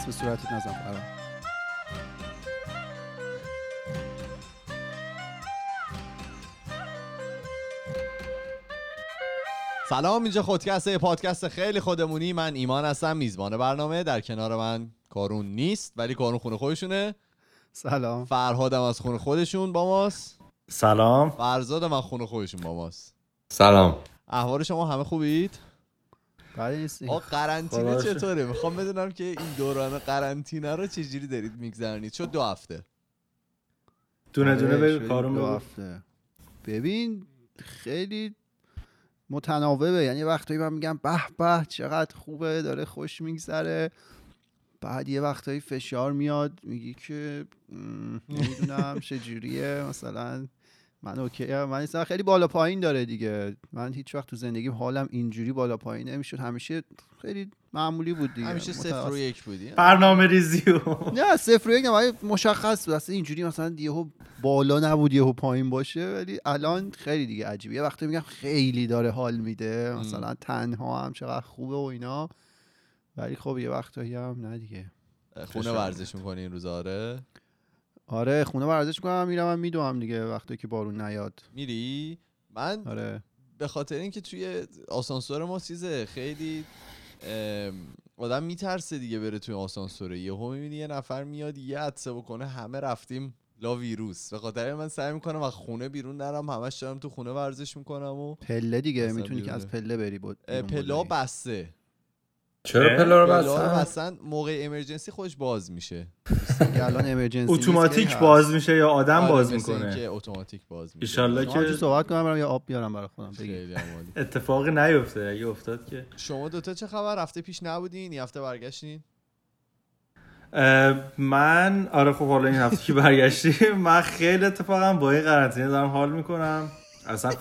دست به صورتت نزن فرام سلام اینجا خودکسته پادکست خیلی خودمونی. من ایمان هستم میزبان برنامه. در کنار من کارون نیست ولی کارون خونه خودشونه. سلام. فرهادم از خونه خودشون با ماست. سلام. فرزادم از خونه خودشون با ماست. سلام. احوال شما همه خوبید؟ بعد آقا قرنطینه. چطوره؟ می‌خوام بدونم که این دوران قرنطینه رو چجوری دارید میگذرونید؟ شد دو هفته. دونه دونه آره، بگو شدیم کارون دو هفته. ببین خیلی متناوبه. یعنی وقتایی من میگم به به چقدر خوبه داره خوش میگذره. بعد یه وقتایی فشار میاد میگی که نمی‌دونم چجوریه؟ مثلا من اوکی. من اصلا خیلی بالا پایین داره دیگه. من هیچ وقت تو زندگیم حالم اینجوری بالا پایین نمی‌شد. همیشه خیلی معمولی بود دیگه. همیشه صفر. و یک بودی. برنامه ریزی و نه صفر و یک نه، مشخص بود. اصلا اینجوری مثلا یهو بالا نبود یهو پایین باشه. ولی الان خیلی دیگه عجیبه. یه وقتی میگم خیلی داره حال میده. مثلا تنها هم چقدر خوبه و اینا. ولی خب یه وقتایی هم نه دیگه. خونه. ورزش می‌کنی این روزا آره خونه ورزش می‌کنم میرم هم میدوام دیگه وقتی که بارون نیاد. میری؟ من آره. به خاطر اینکه توی آسانسور ما چیزه خیلی آدم میترسه دیگه بره توی آسانسوره. یهو می‌بینی یه نفر میاد یه عدسه بکنه همه رفتیم لا ویروس. به خاطر من سعی می‌کنم از خونه بیرون نرم همش دارم تو خونه ورزش می‌کنم و پله دیگه می‌تونی که. از پله بری بود بری. بسته چرا؟ پلا رو بستن؟ بستن موقع امرجنسی خودش باز میشه. الان امرجنسی اتوماتیک که باز میشه یا آدم آره، باز می‌کنه؟ اینکه اتوماتیک باز میشه. ایشالله که صحبت کنم؟ برم یا آب بیارم برای خودم. اتفاقی نیفته. اگه افتاد که. شما دوتا چه خبر؟ هفته پیش نبودین؟ این هفته برگشتین؟ من آره خب حالا این هفته که برگشتیم من خیلی اتفاقا با این قرنطینه دارم حال می‌کنم. اصلا.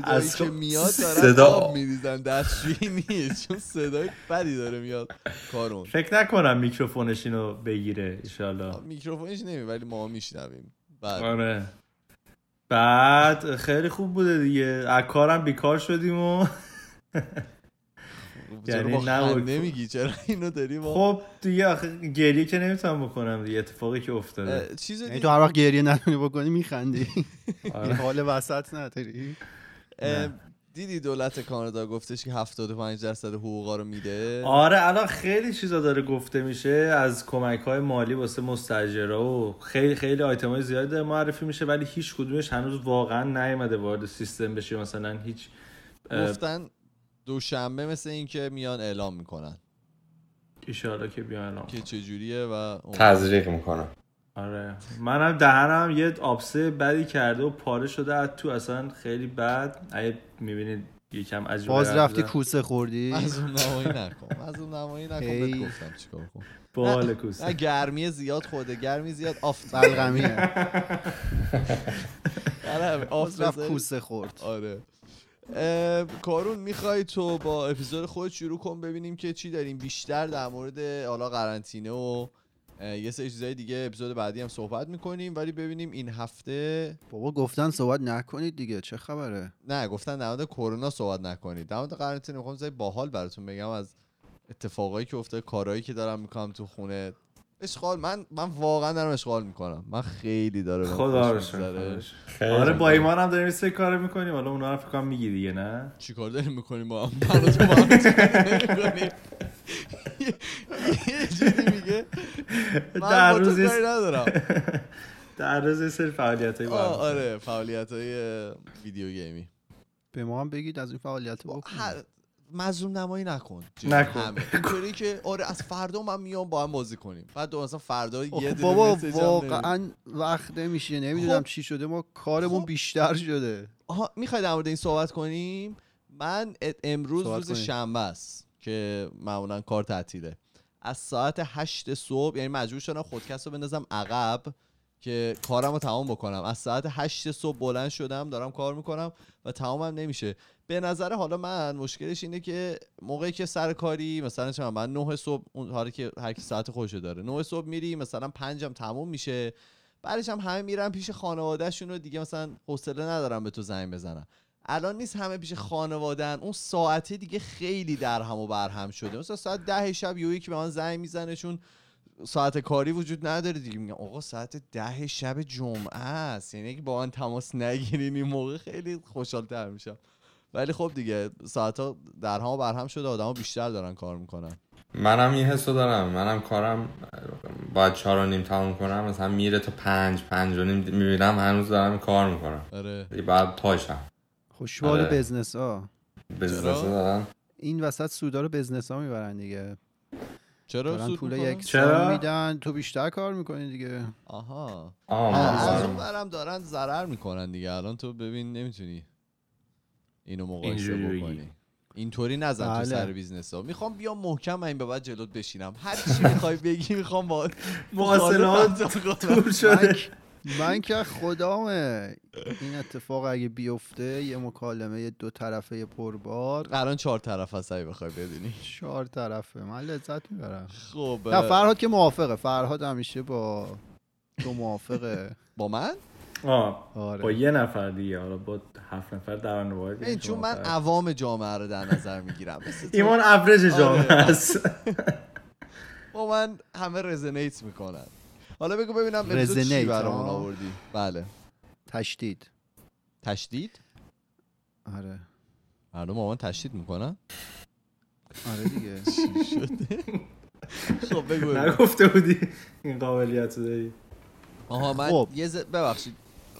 صدایی از که میاد دارن صدا- آب میریزن. دستشویی نیست. چون صدای بدی داره میاد. کارون. فکر نکنم میکروفونش اینو بگیره ایشالله میکروفونش نمی ولی ما میشنویم. بعد. آره. بعد خیلی خوب بوده دیگه. از کارم بیکار شدیم و چرا یعنی با نبود. خنده میگی؟ چرا اینو داری با خب دیگه آخه گریه که نمی‌تونم بکنم دیگه اتفاقی که افتاده. چیز یعنی دیگه تو هر وقت گریه ندونی بکنی میخندی. آره. حال وسط نداری. دیدی دولت کانادا گفتش که 75 درصد حقوقا رو میده؟ آره الان خیلی چیزا داره گفته میشه از کمک های مالی واسه مستاجرا و خیلی خیلی آیتم های زیادی داره معرفی میشه ولی هیچ کدومش هنوز واقعا نیومده وارد سیستم بشه مثلا هیچ گفتن دوشنبه مثل اینکه میان اعلام می‌کنن. ایشالا که بیان الان. که چجوریه و تزریق می‌کنم آره. منم دهنم یه آبسه بدی کرده و پاره شده. از تو اصلا خیلی بد. اگه می‌بینید یکم عجیبه باز رفتی. کوسه خوردی؟ از اون نمایی نکن. از اون نمایی نکن. بهت گفتم چیکار کن بال نه کوسه. گرمی زیاد خوده گرمی زیاد. آف. بلغمیه. آره آف باز رفت. کوسه خورد. آره. کارون می‌خوای تو با اپیزود خود شروع کن ببینیم که چی داریم. بیشتر در مورد حالا قرنطینه و یه سری چیزای دیگه اپیزود بعدی هم صحبت می‌کنیم ولی ببینیم این هفته بابا گفتن صحبت نکنید دیگه چه خبره؟ نه گفتن در مورد کرونا صحبت نکنید. در مورد قرنطینه می‌خوام زای باحال براتون بگم از اتفاقایی که افتاده کارهایی که دارم می‌کنم تو خونه. اشغال من من واقعا دارم اشغال می‌کنم. من خیلی داره خدا آره با. ایمان هم داریم سه کار می‌کنیم. حالا اونا رو فکر کنم میگی دیگه نه؟ چیکار داریم می‌کنیم با هم؟ یه- جوری میگه من در با تو کاری ندارم. در روز یه سری فعالیت های آره فعالیت های ویدیو گیمی. به ما هم بگید از این فعالیت هر- مظلوم نمایی نکن. نکن. اینطوری که آره از فردا من میام با هم بازی کنیم. بعد دو مثلا فردا یه دونه بابا. واقعا وقت نمیشه نمی‌دونم خب. چی شده. ما کارمون خب. بیشتر شده. آها می‌خوای در مورد این صحبت کنیم؟ من امروز روز. شنبه است. که معمولا کار تعطیله. از ساعت هشت صبح یعنی مجبور شدم خودکست رو بندازم عقب که کارم رو تمام بکنم. از ساعت هشت صبح بلند شدم دارم کار می‌کنم و تمامم نمیشه. به نظر حالا من مشکلش اینه که موقعی که سر کاری مثلا چه من 9 صبح اون حالا که هر کی ساعت خودشو داره 9 صبح میری مثلا پنجم تموم میشه بعدش هم همه میرن پیش خانوادهشون و دیگه مثلا حوصله ندارم به تو زنگ بزنم. الان نیست همه پیش خانوادن اون ساعته دیگه خیلی در هم و بر هم شده. مثلا ساعت ده شب یه که به من زنگ می‌زنه چون ساعت کاری وجود نداره دیگه. میگن آقا ساعت ده شب جمعه است. یعنی اگه با من تماس نگیرین این موقع خیلی خوشحال تر میشم. ولی خب دیگه ساعت ها در هم و بر هم شده. آدم بیشتر دارن کار می‌کنن. منم این حسو دارم. منم کارم باید چهار و نیم تموم کنم. مثلا میره تا پنج پنج و نیم می‌بینم هنوز دارم کار می‌کنم. آره. بعد پاشم. خوشبال آره. بزنس ها بزنس؟ دارن این وسط سودا رو بزنس ها می‌برن دیگه چرا سود پول؟ یک چرا؟ میدن تو بیشتر کار می‌کنی دیگه آها آه از. اون برم دارن ضرر می‌کنن دیگه الان تو ببین نمی‌تونی اینو مقایسه بکنی. اینطوری نزن تو بله. سر بیزنس ها می‌خوام بیام محکم این به بعد جلوت بشینم هر چی می‌خوای بگی می‌خوام با مواصلات. دور شده من که خدامه این اتفاق اگه بیفته یه مکالمه دو طرفه پربار. الان چهار طرف هست اگه بخوای بدونی. چهار طرفه. من لذت می‌برم. خب نه فرهاد که موافقه. فرهاد همیشه با تو موافقه. با من؟ آه آره. با یه نفر دیگه. حالا با هفت نفر در نوار این چون من عوام جامعه رو در نظر می‌گیرم. ایمان ابرج جامعه آره. است. با من همه رزونیت می‌کنن. حالا بگو ببینم اپیزود چی برامون؟ آوردی. بله. تشدید. تشدید؟ آره. مردم با من تشدید می‌کنن؟ آره دیگه. خب بگو. نگفته بودی این قابلیت داری. آها من خب. یه ز... ببخشید.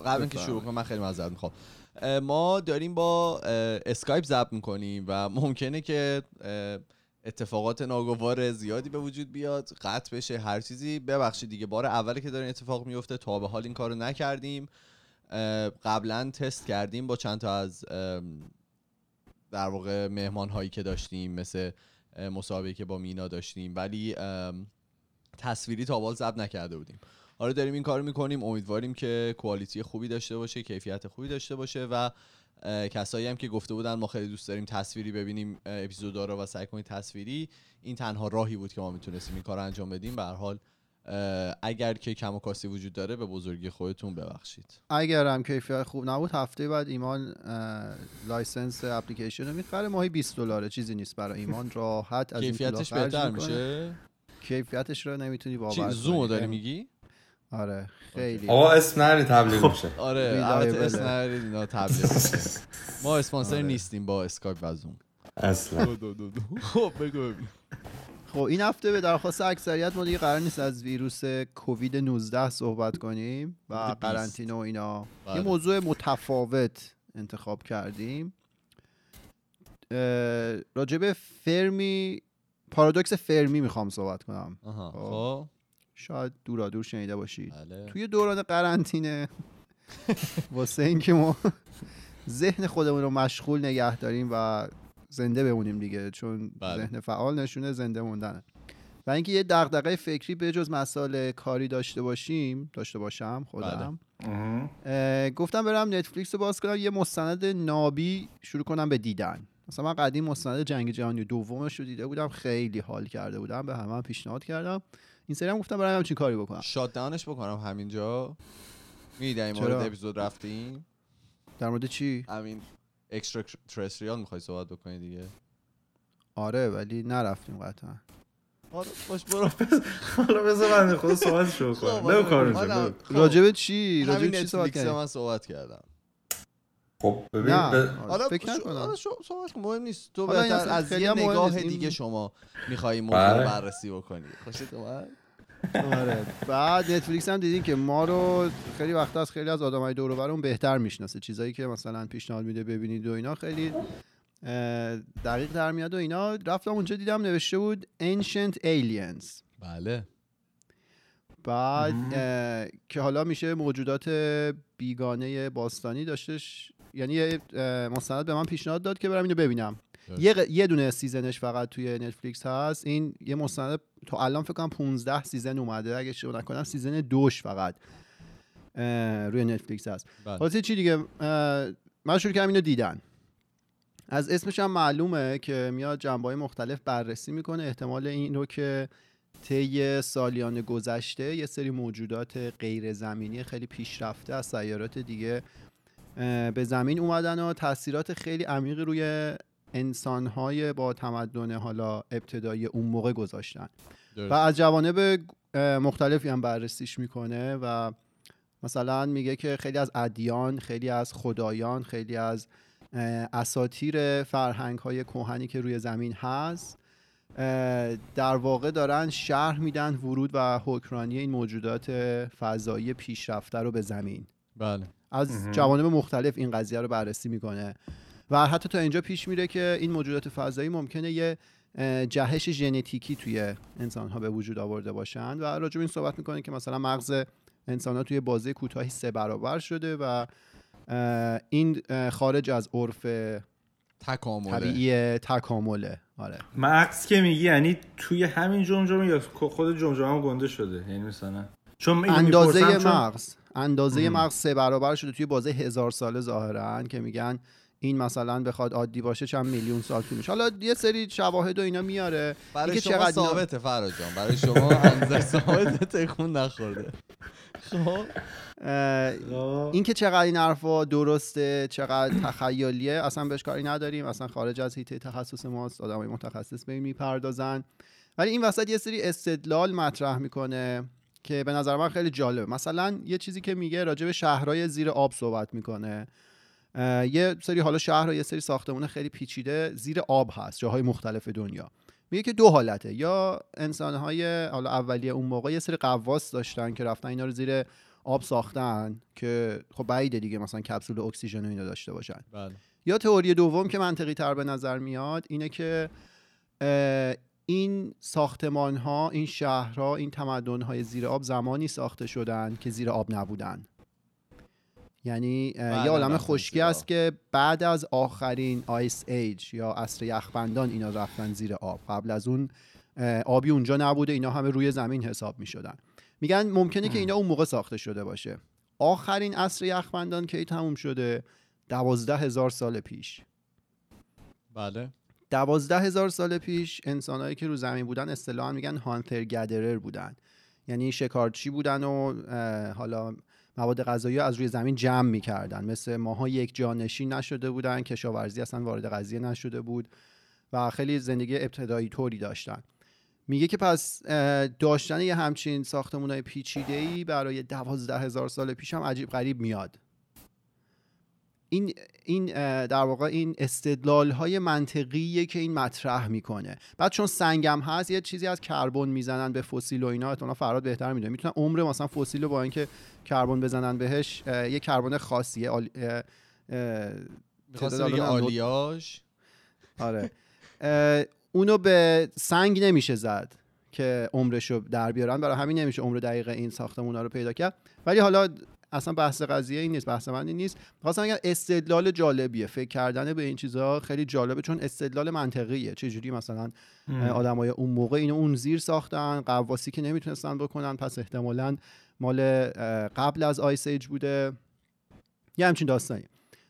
قبل اینکه. شروع کنم من خیلی معذرت می‌خوام. ما داریم با اسکایپ ضبط می‌کنیم و ممکنه که اتفاقات ناگوار زیادی به وجود بیاد قطع بشه هر چیزی. ببخشید دیگه بار اولی که داره اتفاق میفته تا به حال این کارو نکردیم. قبلا تست کردیم با چند تا از در واقع مهمان هایی که داشتیم مثل مسابقه که با مینا داشتیم. ولی تصویری تا بال ضبط نکرده بودیم. حالا داریم این کارو می‌کنیم. امیدواریم که کوالیتی خوبی داشته باشه کیفیت خوبی داشته باشه و کسایی هم که گفته بودن ما خیلی دوست داریم تصویری ببینیم اپیزودا رو و سعی کنیم تصویری این تنها راهی بود که ما می‌تونستیم این کار رو انجام بدیم. به حال اگر که کم و کاستی وجود داره به بزرگی خودتون ببخشید. اگر هم کیفیت خوب نبود هفته بعد ایمان license اپلیکیشن رو می‌خره. ماهی 20 دلاره چیزی نیست برای ایمان. راحت از کیفیتش بهتر. میشه؟ کیفیتش رو نمی‌تونی باور کنی. زومو داری میگی؟ آره خیلی آقا اسم نری تبلیغ میشه آره. البته اسم نرید اینا تبلیغ میشه. ما اسپانسر آره. نیستیم با اسکایپ و زوم اصلا خب بگو ببین. خب این هفته به درخواست اکثریت ما دیگه قرار نیست از ویروس کووید 19 صحبت کنیم و کووید 20. قرنطینه و اینا بله. یه موضوع متفاوت انتخاب کردیم راجب فرمی پارادوکس فرمی می‌خوام صحبت کنم آها خب. شاید دورا دور شنیده باشید. بله. توی دوران قرنطینه واسه اینکه ما ذهن خودمون رو مشغول نگه داریم و زنده بمونیم دیگه چون بله. ذهن فعال نشونه زنده موندنه. و اینکه یه دغدغه فکری به جز مسائل کاری داشته باشیم داشته باشم خودم اه، گفتم برم نتفلیکس رو باز کنم یه مستند نابی شروع کنم به دیدن. مثلا من قدیم مستند جنگ جهانی دومش رو دیده بودم خیلی حال کرده بودم به همه هم پیشنهاد کردم. این سری هم گفتم برم همچین کاری بکنم. شات داونش بکنم همینجا. میدی این چرا؟ مورد اپیزود رفتیم. در مورد چی؟ همین اکسترا ترستریال می‌خوای صحبت بکنی دیگه؟ آره ولی نرفتیم قطعا. آره باش برو. حالا بذار من خود صحبت شروع کنم. خب، آره. کارو آره. راجب چی؟ راجب همین چی صحبت نتفلیکس کردیم من صحبت کردم. خب ببین حالا فکر شو- نکنم. آره، شو- صحبت کن مهم نیست تو بهتر از یه نگاه دیگه شما میخوایی موضوع رو بله. بررسی بکنی. خوشت اومد؟ آره. بعد نتفلیکس هم دیدیم که ما رو خیلی وقتا از خیلی از آدمای دور و برمون بهتر می‌شناسه. چیزایی که مثلا پیشنهاد میده ببینید و اینا خیلی دقیق در میاد و اینا. رفتم اونجا دیدم نوشته بود Ancient Aliens. بله. بعد که حالا میشه موجودات بیگانه باستانی داشتش یعنی مستند به من پیشنهاد داد که برم اینو ببینم. یه, ق- یه دونه season ش فقط توی نتفلیکس هست. این یه مستند تا الان فکر کنم 15 season اومده. اگه اشتباه نکنم season دوش فقط روی نتفلیکس هست. بله. خلاصه چی دیگه؟ من شروع کردم اینو دیدن. از اسمش هم معلومه که میاد جنبه های مختلف بررسی می‌کنه. احتمال این رو که طی سالیان گذشته یه سری موجودات غیر زمینی خیلی پیشرفته از سیارات دیگه به زمین اومدن و تاثیرات خیلی عمیقی روی انسانهای با تمدن حالا ابتدایی اون موقع گذاشتن. و از جوانب مختلفی هم بررسیش می‌کنه و مثلا میگه که خیلی از ادیان خیلی از خدایان خیلی از اه، اساطیر فرهنگ های کوهنی که روی زمین هست در واقع دارن شرح میدن ورود و حکمرانی این موجودات فضایی پیشرفته رو به زمین. بله. از. جوانب مختلف این قضیه رو بررسی می‌کنه. و حتی تا اینجا پیش میره که این موجودات فضایی ممکنه یه جهش ژنتیکی توی انسان ها به وجود آورده باشن و راجع به این صحبت می‌کنه که مثلا مغز انسان ها توی بازه کوتاهی سه برابر شده و این خارج از عرف تکامله. طبیعی تکامله. آره. مغز که میگی یعنی توی همین جمجمه یا خود جمجمه هم گنده شده؟ یعنی مثلا چون اندازه مغز. اندازه. مغز سه برابر شده توی بازه هزار ساله ظاهرا که میگن این مثلا بخواد عادی باشه چند میلیون سال طول حالا یه سری شواهد و اینا میاره. برای شما چقدر ثابته فراز جان. برای شما انزر ثابته تکون نخورده. خب؟ آه. این که چقدر این حرفا درسته چقدر تخیلیه اصلا بهش کاری نداریم. اصلا خارج از حیطه تخصص ماست. آدمای متخصص به این می‌پردازن. ولی این وسط یه سری استدلال مطرح می‌کنه. که به نظر من خیلی جالبه. مثلا یه چیزی که میگه راجع به شهرهای زیر آب صحبت می‌کنه. یه سری حالا شهر و یه سری ساختمون خیلی پیچیده زیر آب هست جاهای مختلف دنیا. میگه که دو حالته. یا انسانهای حالا اولیه اون موقع یه سری قواس داشتن که رفتن اینا رو زیر آب ساختن که خب بعیده دیگه مثلا کپسول اکسیژن و اینا داشته باشن. بله. یا تئوری دوم که منطقی تر به نظر میاد اینه که این ساختمان ها این شهرها این تمدن های زیر آب زمانی ساخته شدن که زیر آب نبودن. یعنی یه عالم رفتن خشکی است. که بعد از آخرین آیس ایج یا عصر یخبندان اینا رفتن زیر آب. قبل از اون آبی اونجا نبوده اینا همه روی زمین حساب می شدن میگن ممکنه که اینا اون موقع ساخته شده باشه. آخرین عصر یخبندان کی تموم شده؟ دوازده هزار سال پیش. بله. دوازده هزار سال پیش انسانهایی که رو زمین بودن اصطلاحا میگن هانتر گدرر بودن. یعنی شکارچی بودن و حالا مواد غذایی از روی زمین جمع می‌کردن. مثل ماها یک جانشین نشده بودن کشاورزی اصلا وارد قضیه نشده بود و خیلی زندگی ابتدایی طوری داشتن. میگه که پس داشتن یه همچین ساختمون های پیچیده ای برای دوازده هزار سال پیش هم عجیب غریب میاد. این این در واقع این استدلال های منطقیه که این مطرح می‌کنه. بعد چون سنگم هست یه چیزی از کربن می‌زنن به فسیل و اینا احتمالاً فراد بهتر می‌دونه. می‌تونن عمر مثلا فسیل رو با اینکه کربن بزنن بهش یه کربن خاصیه آل... آلیاژ. آره. اونو به سنگ نمیشه زد که عمرش رو در بیارن. برای همین نمیشه عمر دقیق این ساختمون رو پیدا کرد. ولی حالا اصلا بحث قضیه این نیست بحث من این نیست. خواستم بگم استدلال جالبیه. فکر کردن به این چیزها خیلی جالبه چون استدلال منطقیه. چجوری مثلا آدمای اون موقع اینو اون زیر ساختن قواسی که نمی‌تونستن بکنن. پس احتمالا مال قبل از آیس ایج بوده. یه همچین داستانی.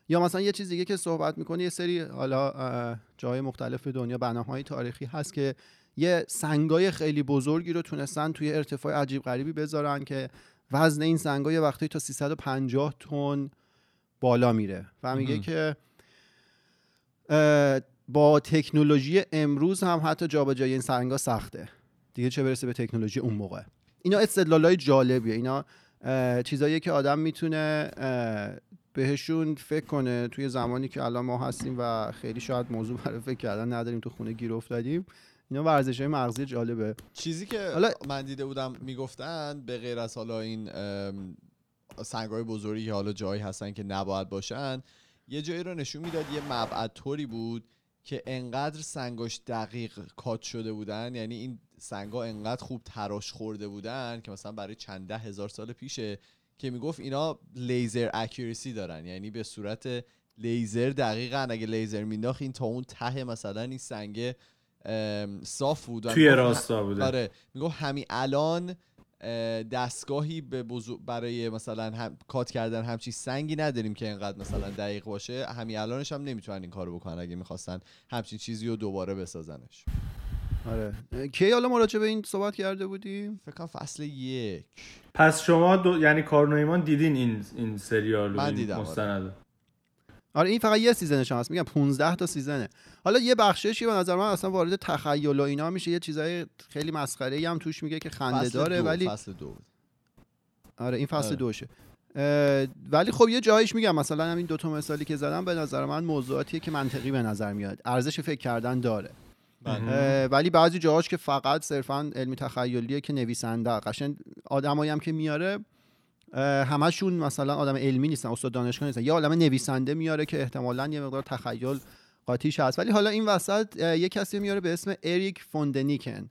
یا مثلا یه چیز دیگه که صحبت می‌کنه یه سری حالا جای مختلف دنیا بناهای تاریخی هست که یه سنگای خیلی بزرگی رو تونستن توی ارتفاع عجیب غریبی بذارن که وزن این سنگا یه وقتی تا 350 تن بالا میره و میگه. که با تکنولوژی امروز هم حتی جابجایی این سنگا سخته. دیگه چه برسه به تکنولوژی اون موقع. اینا استدلالای جالبیه. اینا اه، چیزاییه که آدم می‌تونه بهشون فکر کنه توی زمانی که الان ما هستیم و خیلی شاید موضوع برای فکر کردن نداریم تو خونه گیر افتادیم. اینا ورزش های مغزی جالبه. چیزی که حالا- من دیده بودم می‌گفتن به غیر از حالا این سنگای بزرگی که حالا جایی هستن که نباید باشن یه جایی رو نشون می‌داد یه مبعد طوری بود که انقدر سنگاش دقیق کات شده بودن یعنی این سنگا انقدر خوب تراش خورده بودن که مثلا برای چند ده هزار سال پیشه که می‌گفت اینا لیزر اکیورسی دارن. یعنی به صورت لیزر دقیقا اگه لیزر مینداخت این تا اون ته مثلا این سنگ ام، صاف بود توی می‌گفت راستا بوده. آره می‌گفت همین الان اه، دستگاهی به بزرگ برای مثلا هم... کات کردن همچی سنگی نداریم که اینقدر مثلا دقیق باشه. همین الانش هم نمی‌تونن این کارو بکنن اگه می‌خواستن همچین چیزی رو دوباره بسازنش. آره. کی حالا مراجعه به این صحبت کرده بودیم فکر کنم فصل یک. پس شما دو... یعنی کارنویمان دیدین این این سریال من دیدم، آره. مستند آره این فقط یه سیزنش هست. میگم 15 تا سیزنه. حالا یه بخشش که به نظر من اصلا وارد تخیل و اینا میشه. یه چیزای خیلی مسخره ای هم توش میگه که خنده فصل داره دو، ولی فصل دو. آره این فصل آره. دوشه. ولی خب یه جایش میگم. مثلا همین دو تا مثالی که زدم به نظر من موضوعاتیه که منطقی به نظر میاد. ارزش فکر کردن داره. بله. ولی بعضی جاهاش که فقط صرفا علمی تخیلیه که نویسنده. قشنگ آدمایی هم که میاره همشون مثلا آدم علمی نیستن استاد دانشگاه نیستن. یه عالم نویسنده میاره که احتمالا یه مقدار تخیل قاطیش هست. ولی حالا این وسط یه کسی میاره به اسم اریک فوندنیکن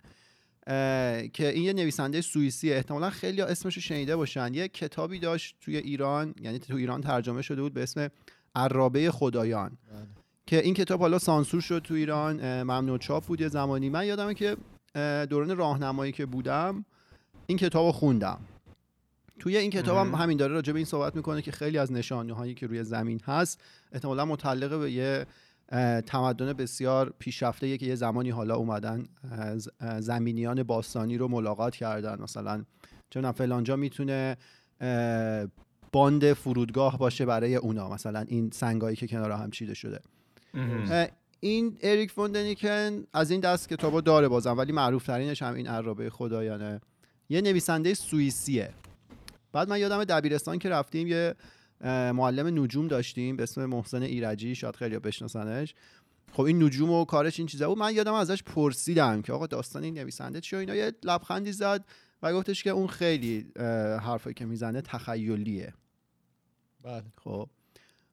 که این یه نویسنده سوئیسی احتمالا خیلی اسمش رو شنیده باشن. یه کتابی داشت توی ایران یعنی تو ایران ترجمه شده بود به اسم عرابه خدایان. بله. که این کتاب حالا سانسور شد تو ایران ممنوع چاپ بود یه زمانی. من یادمه که دوران راهنمایی که بودم این کتاب رو خوندم. توی این کتاب هم. همین داره راجع به این صحبت می‌کنه که خیلی از نشانه هایی که روی زمین هست احتمالا متعلق به یه تمدن بسیار پیشرفته که یه زمانی حالا اومدن از زمینیان باستانی رو ملاقات کردن. مثلا چون فلانجا می‌تونه باند فرودگاه باشه برای اونا. مثلا این سنگایی که کنار هم چیده شده. این اریک فوندنیکن از این دست کتابو داره بازم ولی معروف ترینش هم این عرابه خدایانه. یه نویسنده سوئیسیه. بعد من یادم دبیرستان که رفتیم یه معلم نجوم داشتیم به اسم محسن ایرجی شاید خیلی بشناسنش. خب این نجوم و کارش این چیزا بود. من یادم ازش پرسیدم که آقا داستان این نویسنده چیه و اینا. یه لبخندی زد و گفتش که اون خیلی حرفایی که می‌زنه تخیلیه. بله. خب.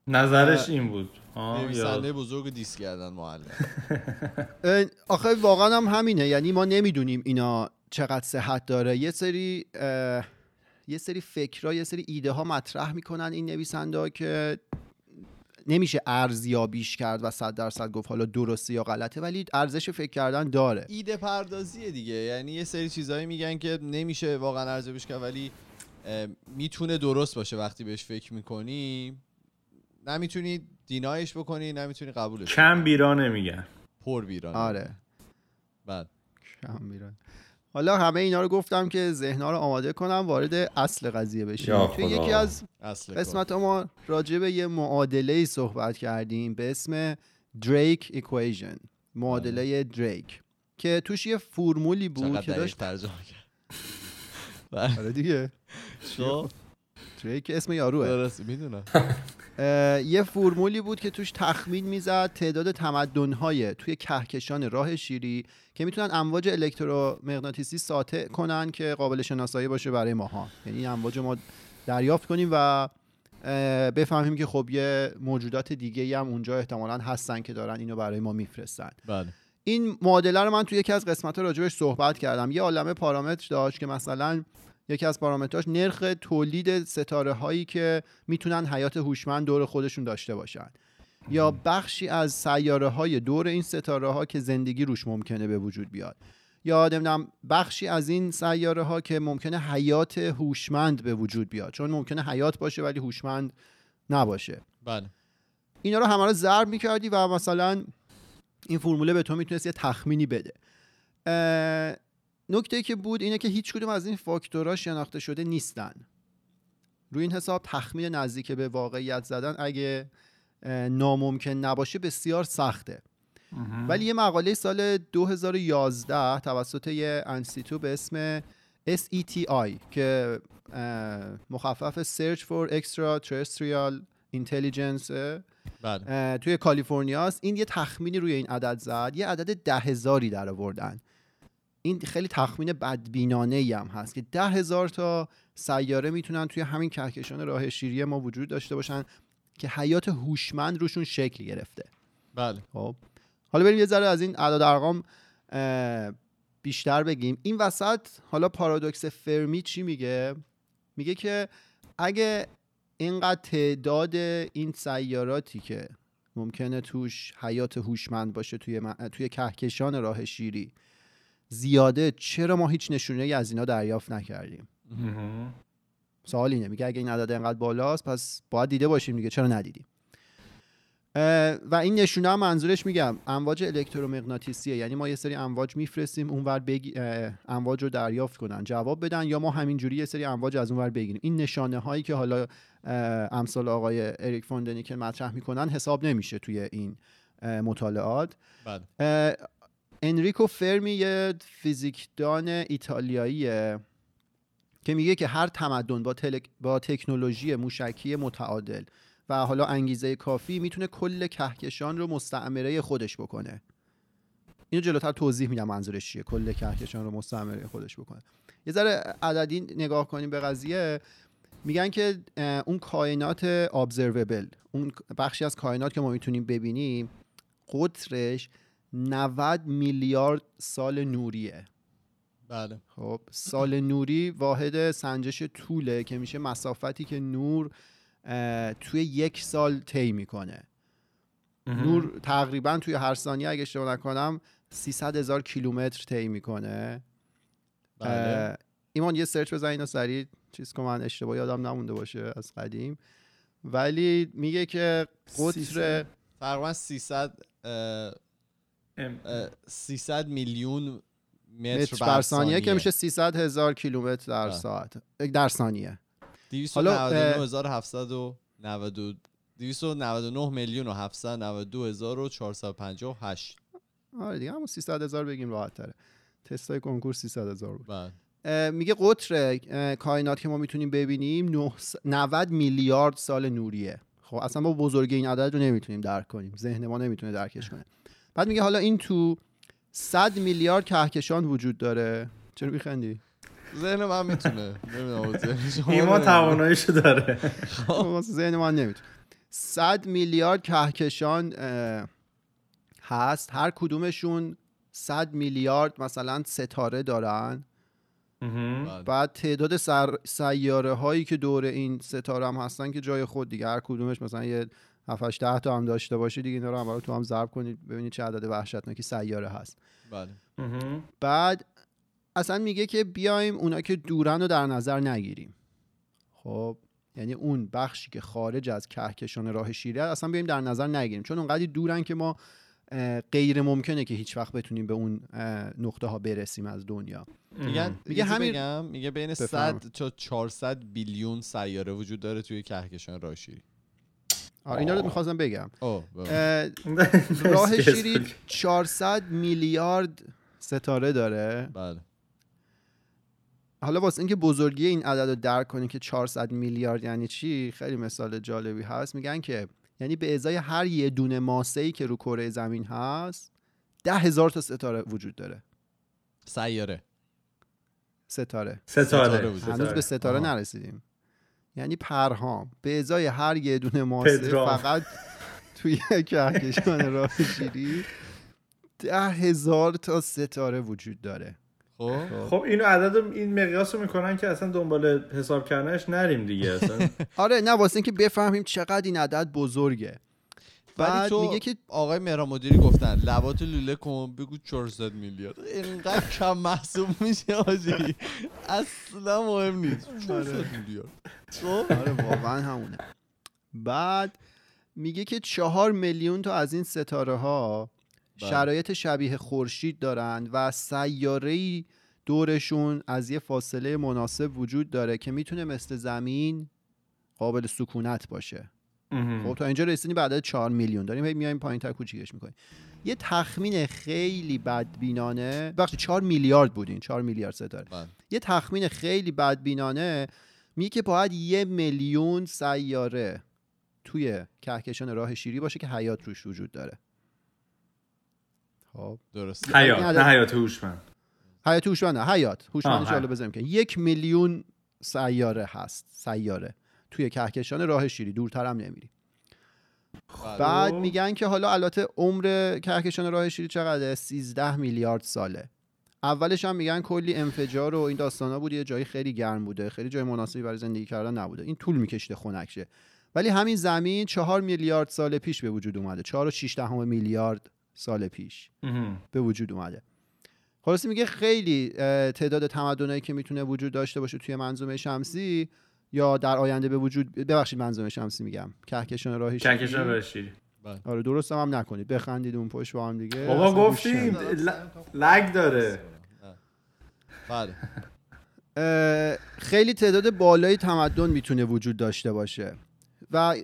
نظرش این بود. نویسنده بزرگ دیس کردن معلم. آخه واقعا هم همینه. یعنی ما نمی‌دونیم اینا چقدر صحت داره. یه سری یه سری فکرها یه سری ایده ها مطرح می‌کنن این نویسنده ها که نمیشه ارزیابیش کرد و صد درصد گفت حالا درسته یا غلطه ولی ارزش فکر کردن داره. ایده پردازیه دیگه. یعنی یه سری چیزایی میگن که نمیشه واقعا ارزیابیش کرد ولی می‌تونه درست باشه وقتی بهش فکر می‌کنی. نمی‌تونی دینایش بکنی نمی‌تونی قبولش کم بیرا نمیگن. پر بیران آره. بعد. کم میرن حالا همه اینا رو گفتم که ذهنها رو آماده کنم وارد اصل قضیه بشیم توی. یکی از اصل. قسمت ما راجع به یه معادله ای صحبت کردیم به اسم دریک ایکویژن معادله دریک که توش یه فرمولی بود که داشت ترجمه کرد. آره دیگه خب دریک اسم یاروه درست می‌دونم. یه فرمولی بود که توش تخمین می‌زد تعداد تمدن‌های توی کهکشان راه شیری که می‌تونن امواج الکترومغناطیسی ساطع کنن که قابل شناسایی باشه برای ماها. یعنی این امواج ما دریافت کنیم و بفهمیم که خب یه موجودات دیگه هم اونجا احتمالا هستن که دارن اینو برای ما میفرستن. بله. این معادله رو من توی یکی از قسمت راجبش صحبت کردم. یه عالمه پارامتر داشت که مثلا یکی از پارامتراش نرخ تولید ستاره هایی که می‌تونن حیات هوشمند دور خودشون داشته باشن. یا بخشی از سیاره های دور این ستاره ها که زندگی روش ممکنه به وجود بیاد. یا نمی‌دونم بخشی از این سیاره ها که ممکنه حیات هوشمند به وجود بیاد. چون ممکنه حیات باشه ولی هوشمند نباشه. بله. اینا رو همه رو ضرب می‌کردی و مثلا این فرموله به تو می‌تونست یه تخمینی بده. نکته که بود اینه که هیچ کدوم از این فاکتورها شناخته شده نیستن. روی این حساب تخمین نزدیک به واقعیت زدن اگه ناممکن نباشه بسیار سخته. ولی یه مقاله سال 2011 توسط یه انستیتو به اسم SETI که مخفف Search for Extraterrestrial Intelligence بله. توی کالیفرنیا است. این یه تخمینی روی این عدد زد. یه عدد ده هزاری در آوردن. این خیلی تخمین بدبینانه ای هم هست که ده هزار تا سیاره می‌تونن توی همین کهکشان راه شیری ما وجود داشته باشن که حیات هوشمند روشون شکل گرفته. بله. خب. حالا بریم یه ذره از این اعداد ارقام بیشتر بگیم. این وسط حالا پارادوکس فرمی چی میگه؟ میگه که اگه اینقدر تعداد این سیاراتی که ممکنه توش حیات هوشمند باشه توی, توی کهکشان راه شیری زیاده چرا ما هیچ نشونه ای از اینا دریافت نکردیم؟ سوال اینه میگه اگه این عدد اینقدر بالاست پس باید دیده باشیم دیگه چرا ندیدیم؟ و این نشونه هم منظورش میگم امواج الکترومغناطیسیه یعنی ما یه سری امواج میفرستیم اونور بگی... امواج رو دریافت کنن جواب بدن یا ما همینجوری یه سری امواج از اونور بگیریم. این نشانه هایی که حالا امثال آقای اریک فوندنی که مطرح می‌کنن حساب نمیشه توی این مطالعات. بله. انریکو فرمی یه فیزیکدان ایتالیاییه که میگه که هر تمدن با. با تکنولوژی موشکی متعادل و حالا انگیزه کافی می‌تونه کل کهکشان رو مستعمره خودش بکنه. اینو جلوتر توضیح میدم منظورش چیه. کل کهکشان رو مستعمره خودش بکنه. یه ذره عددی نگاه کنیم به قضیه. میگن که اون کائنات observable اون بخشی از کائنات که ما می‌تونیم ببینیم قطرش 90 میلیارد سال نوریه. بله. خب سال نوری واحد سنجش طوله که میشه مسافتی که نور توی یک سال طی می‌کنه. نور تقریبا توی هر ثانیه اگه اشتباه نکنم 300 هزار کیلومتر طی می‌کنه. بله. ایمان یه سرچ بزن اینو سریع. چیز کن من اشتباه یادم نمونده باشه از قدیم. ولی میگه که قطر 300 تقریبا 300 اه، ام. اه، 300 میلیون متر, بر ثانیه که میشه 300 هزار کیلومتر در بله. ساعت. در ثانیه. حالا، اه، 299792 299 میلیون و 792 هزار و 458 آره دیگه همون 300 هزار بگیم راحت تره. تستای کنکور 300 هزار بود. بله. میگه قطر کائنات که ما می‌تونیم ببینیم نه- 90 میلیارد سال نوریه. خب اصلا ما بزرگی این عدد رو نمی‌تونیم درک کنیم. ذهن ما نمی‌تونه درکش کنه. بعد میگه حالا این تو 100 میلیارد کهکشان وجود داره. چرا میخندی؟ ذهن من می‌تونه. ایما. تواناییشو داره. واسه ذهن من نمی‌تونه. 100 میلیارد کهکشان هست. هر کدومشون 100 میلیارد مثلا ستاره دارن. بعد تعداد سر... سیاره هایی که دور این ستاره هم هستن که جای خود دیگه هر کدومش مثلا یه 7 10 تا هم داشته باشه دیگه اینا رو هم تو هم ضرب کنید ببینید چه عدد وحشتناکی سیاره هست. بله. بعد اصلا میگه که بیایم اونا که دورن رو در نظر نگیریم. خب یعنی اون بخشی که خارج از کهکشان راه شیری هست، اصلا بیایم در نظر نگیریم. چون اونقدر دورن که ما غیر ممکنه که هیچ وقت بتونیم به اون نقطه ها برسیم از دنیا. میگن میگه میگه همین- بگم میگه بین بفرما. 100 تا 400 بیلیون سیاره وجود داره توی کهکشان راه شیری. آره اینا رو می‌خواستم بگم. راه شیری 400 میلیارد ستاره داره. بله. حالا واسه اینکه بزرگی این عدد رو درک کنیم که 400 میلیارد یعنی چی خیلی مثال جالبی هست. میگن که یعنی به ازای هر یه دونه ماسه ای که رو کره زمین هست ده هزار تا ستاره وجود داره. سیاره. ستاره. ستاره. ستاره هنوز به ستاره آها. نرسیدیم. یعنی پرهام. به ازای هر یه دونه ماسه پدرام. فقط توی کهکشان راه شیری ده هزار تا ستاره وجود داره. خب؟ خب اینو عدد این مقیاس رو می‌کنن که اصلا دنبال حساب کردنش نریم دیگه اصلا. آره نه واسه اینکه بفهمیم چقدر این عدد بزرگه. بعد تو میگه که آقای مهران مدیری گفتن لبات لوله کن بگو 400 میلیارد. اینقدر کم محسوب میشه آجی. اصلا مهم نیست. 400 میلیارد. خب آره واقعا همونه. بعد میگه که چهار میلیون تا از این ستاره ها بله. شرایط شبیه خورشید دارند و سیاره دورشون از یه فاصله مناسب وجود داره که می‌تونه مثل زمین قابل سکونت باشه. خب تا اینجا رسیدیم بعد از 4 میلیون. داریم هی میایم پایین تر کوچیکش می‌کنیم. یه تخمین خیلی بدبینانه بخش 4 میلیارد بودین. 4 میلیارد ستاره. بله. یه تخمین خیلی بدبینانه میگه که باید یه میلیون سیاره توی کهکشان راه شیری باشه که حیات روش وجود داره. خب. درست حیات نه حیات هوشمند. حیات هوشمند نه، حیات هوشمندش آه، حالا بذاریم که یک میلیون سیاره هست. سیاره. توی کهکشان راه شیری. دورتر هم نمیری. بله. بعد خب. میگن که حالا البته عمر کهکشان راه شیری چقدره؟ 13 میلیارد ساله. اولش هم میگن کلی انفجار و این داستانا بود. یه جایی خیلی گرم بوده. خیلی جای مناسبی برای زندگی کردن نبوده. این طول میکشیده خنک شه ولی همین زمین چهار میلیارد سال پیش به وجود اومده. چهار و شیش دهم میلیارد سال پیش. به وجود اومده. خلاصه میگه خیلی تعداد تمدنایی که می‌تونه وجود داشته باشه توی منظومه شمسی یا در آینده به وجود ببخشید منظومه شمسی میگم. کهکشان راه شیری کهکشان راه شیری بله. آره درست هم, هم نکنید. بخندید اون پشت با هم دیگه. بابا گفتیم لگ داره. بله. خیلی تعداد بالایی تمدن می‌تونه وجود داشته باشه. و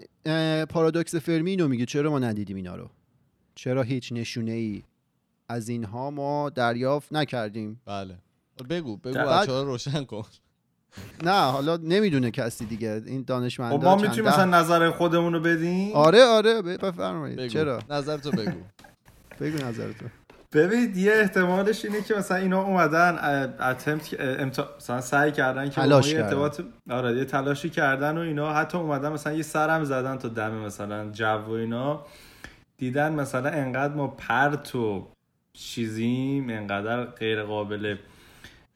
پارادوکس فرمی اینو میگه چرا ما ندیدیم اینا رو؟ چرا هیچ نشونه ای از اینها ما دریافت نکردیم؟ بله. بگو بگو در- بچه ها رو روشن کن. نه حالا نمی‌دونه کسی دیگه این دانشمندا خب ما می‌تونیم مثلا نظر خودمون رو بدیم؟ آره آره بفرمایید. چرا؟ نظر تو بگو. بگو نظرتو. ببینید یه احتمالش اینه که مثلا اینا اومدن اتمپت مثلا سعی کردن که تلاش کردن. ارتباط آره یه تلاشی کردن و اینا. حتی اومدن مثلا یه سرم زدن تا دم مثلا جو و اینا. دیدن مثلا انقدر ما پرت و چیزیم انقدر غیر قابل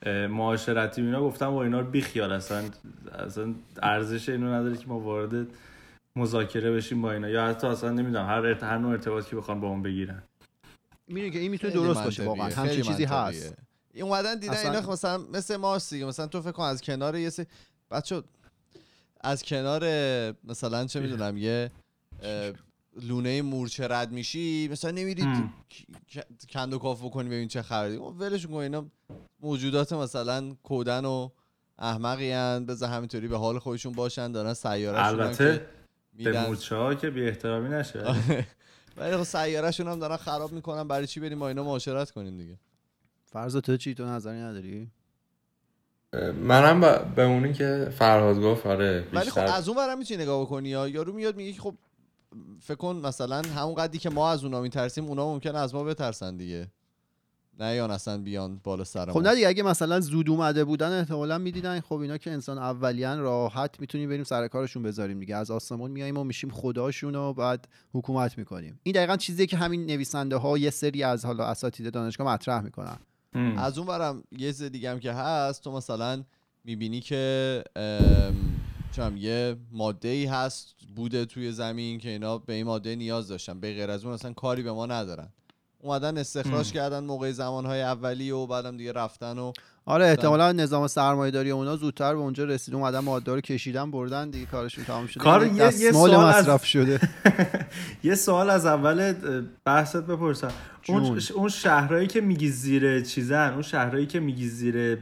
معاشرتی اینا گفتم با اینا رو بیخیال اصلا اصلا ارزش اینو نداره که ما وارد مذاکره بشیم با اینا. یا حتی اصلا نمی‌دونم هر ارت... هر نوع ارتباطی که بخوان با اون بگیرن. می‌دونه که این می‌تونه درست باشه واقعا. همچین چیزی. هست. این اومدن دیدن اصلا- اینا مثلا مثل ماست دیگه مثلا تو فکر کن از کنار یه سری بچه از کنار مثلا چه می‌دونم یه لونه مورچه رد میشی مثلا نمیرید هم. ک- کند و کاف بکنی ببین چه خبری. ولشون کن اینا موجودات مثلا کودن و احمقی هن بذار همینطوری به حال خودشون باشن دارن سیارهشون البته به مورچه ها که بی احترامی نشه. ولی خب سیارهشون هم دارن خراب می‌کنن برای چی بریم با اینا معاشرت کنیم دیگه؟ فرض تو چی؟ تو نظری نداری؟ منم ب- به اونی که فرهاد گفت آره ولی خب از اون برم می‌تونی نگاه بکنی یا یارو میاد میگه که خب فکر کن مثلا همون قدری که ما از اونا میترسیم اونا ممکن از ما بترسن دیگه. نه یا اصلا بیان بالا سر خب نه دیگه اگه مثلا زود اومده بودن احتمالا می‌دیدن. خب اینا که انسان اولیان راحت می‌تونیم بریم سر کارشون بذاریم دیگه. از آسمون میایم و میشیم خداشون و بعد حکومت می‌کنیم. این دقیقا چیزیه که همین نویسنده ها یه سری از حالا اساتید دانشگاه مطرح می‌کنن. هم. از اون برم یه چیز دیگه هم که هست تو مثلا می‌بینی که ام، چم یه ماده ای هست بوده توی زمین که اینا به این ماده نیاز داشتن. به غیر از اون اصلا کاری به ما ندارن. اومدن استخراج. کردن موقع زمانهای اولی و بعدم دیگه رفتن و آره احتمالا نظام سرمایه داری اونا زودتر به اونجا رسید اومدن ماده رو کشیدن بردن دیگه کارشون تمام شده. کار یه یه- سوال مصرف شده. یه سوال از اول بحثت بپرسم. اون, اون شهرهایی که میگی زیر چیزن اون شهرهایی که میگی زیر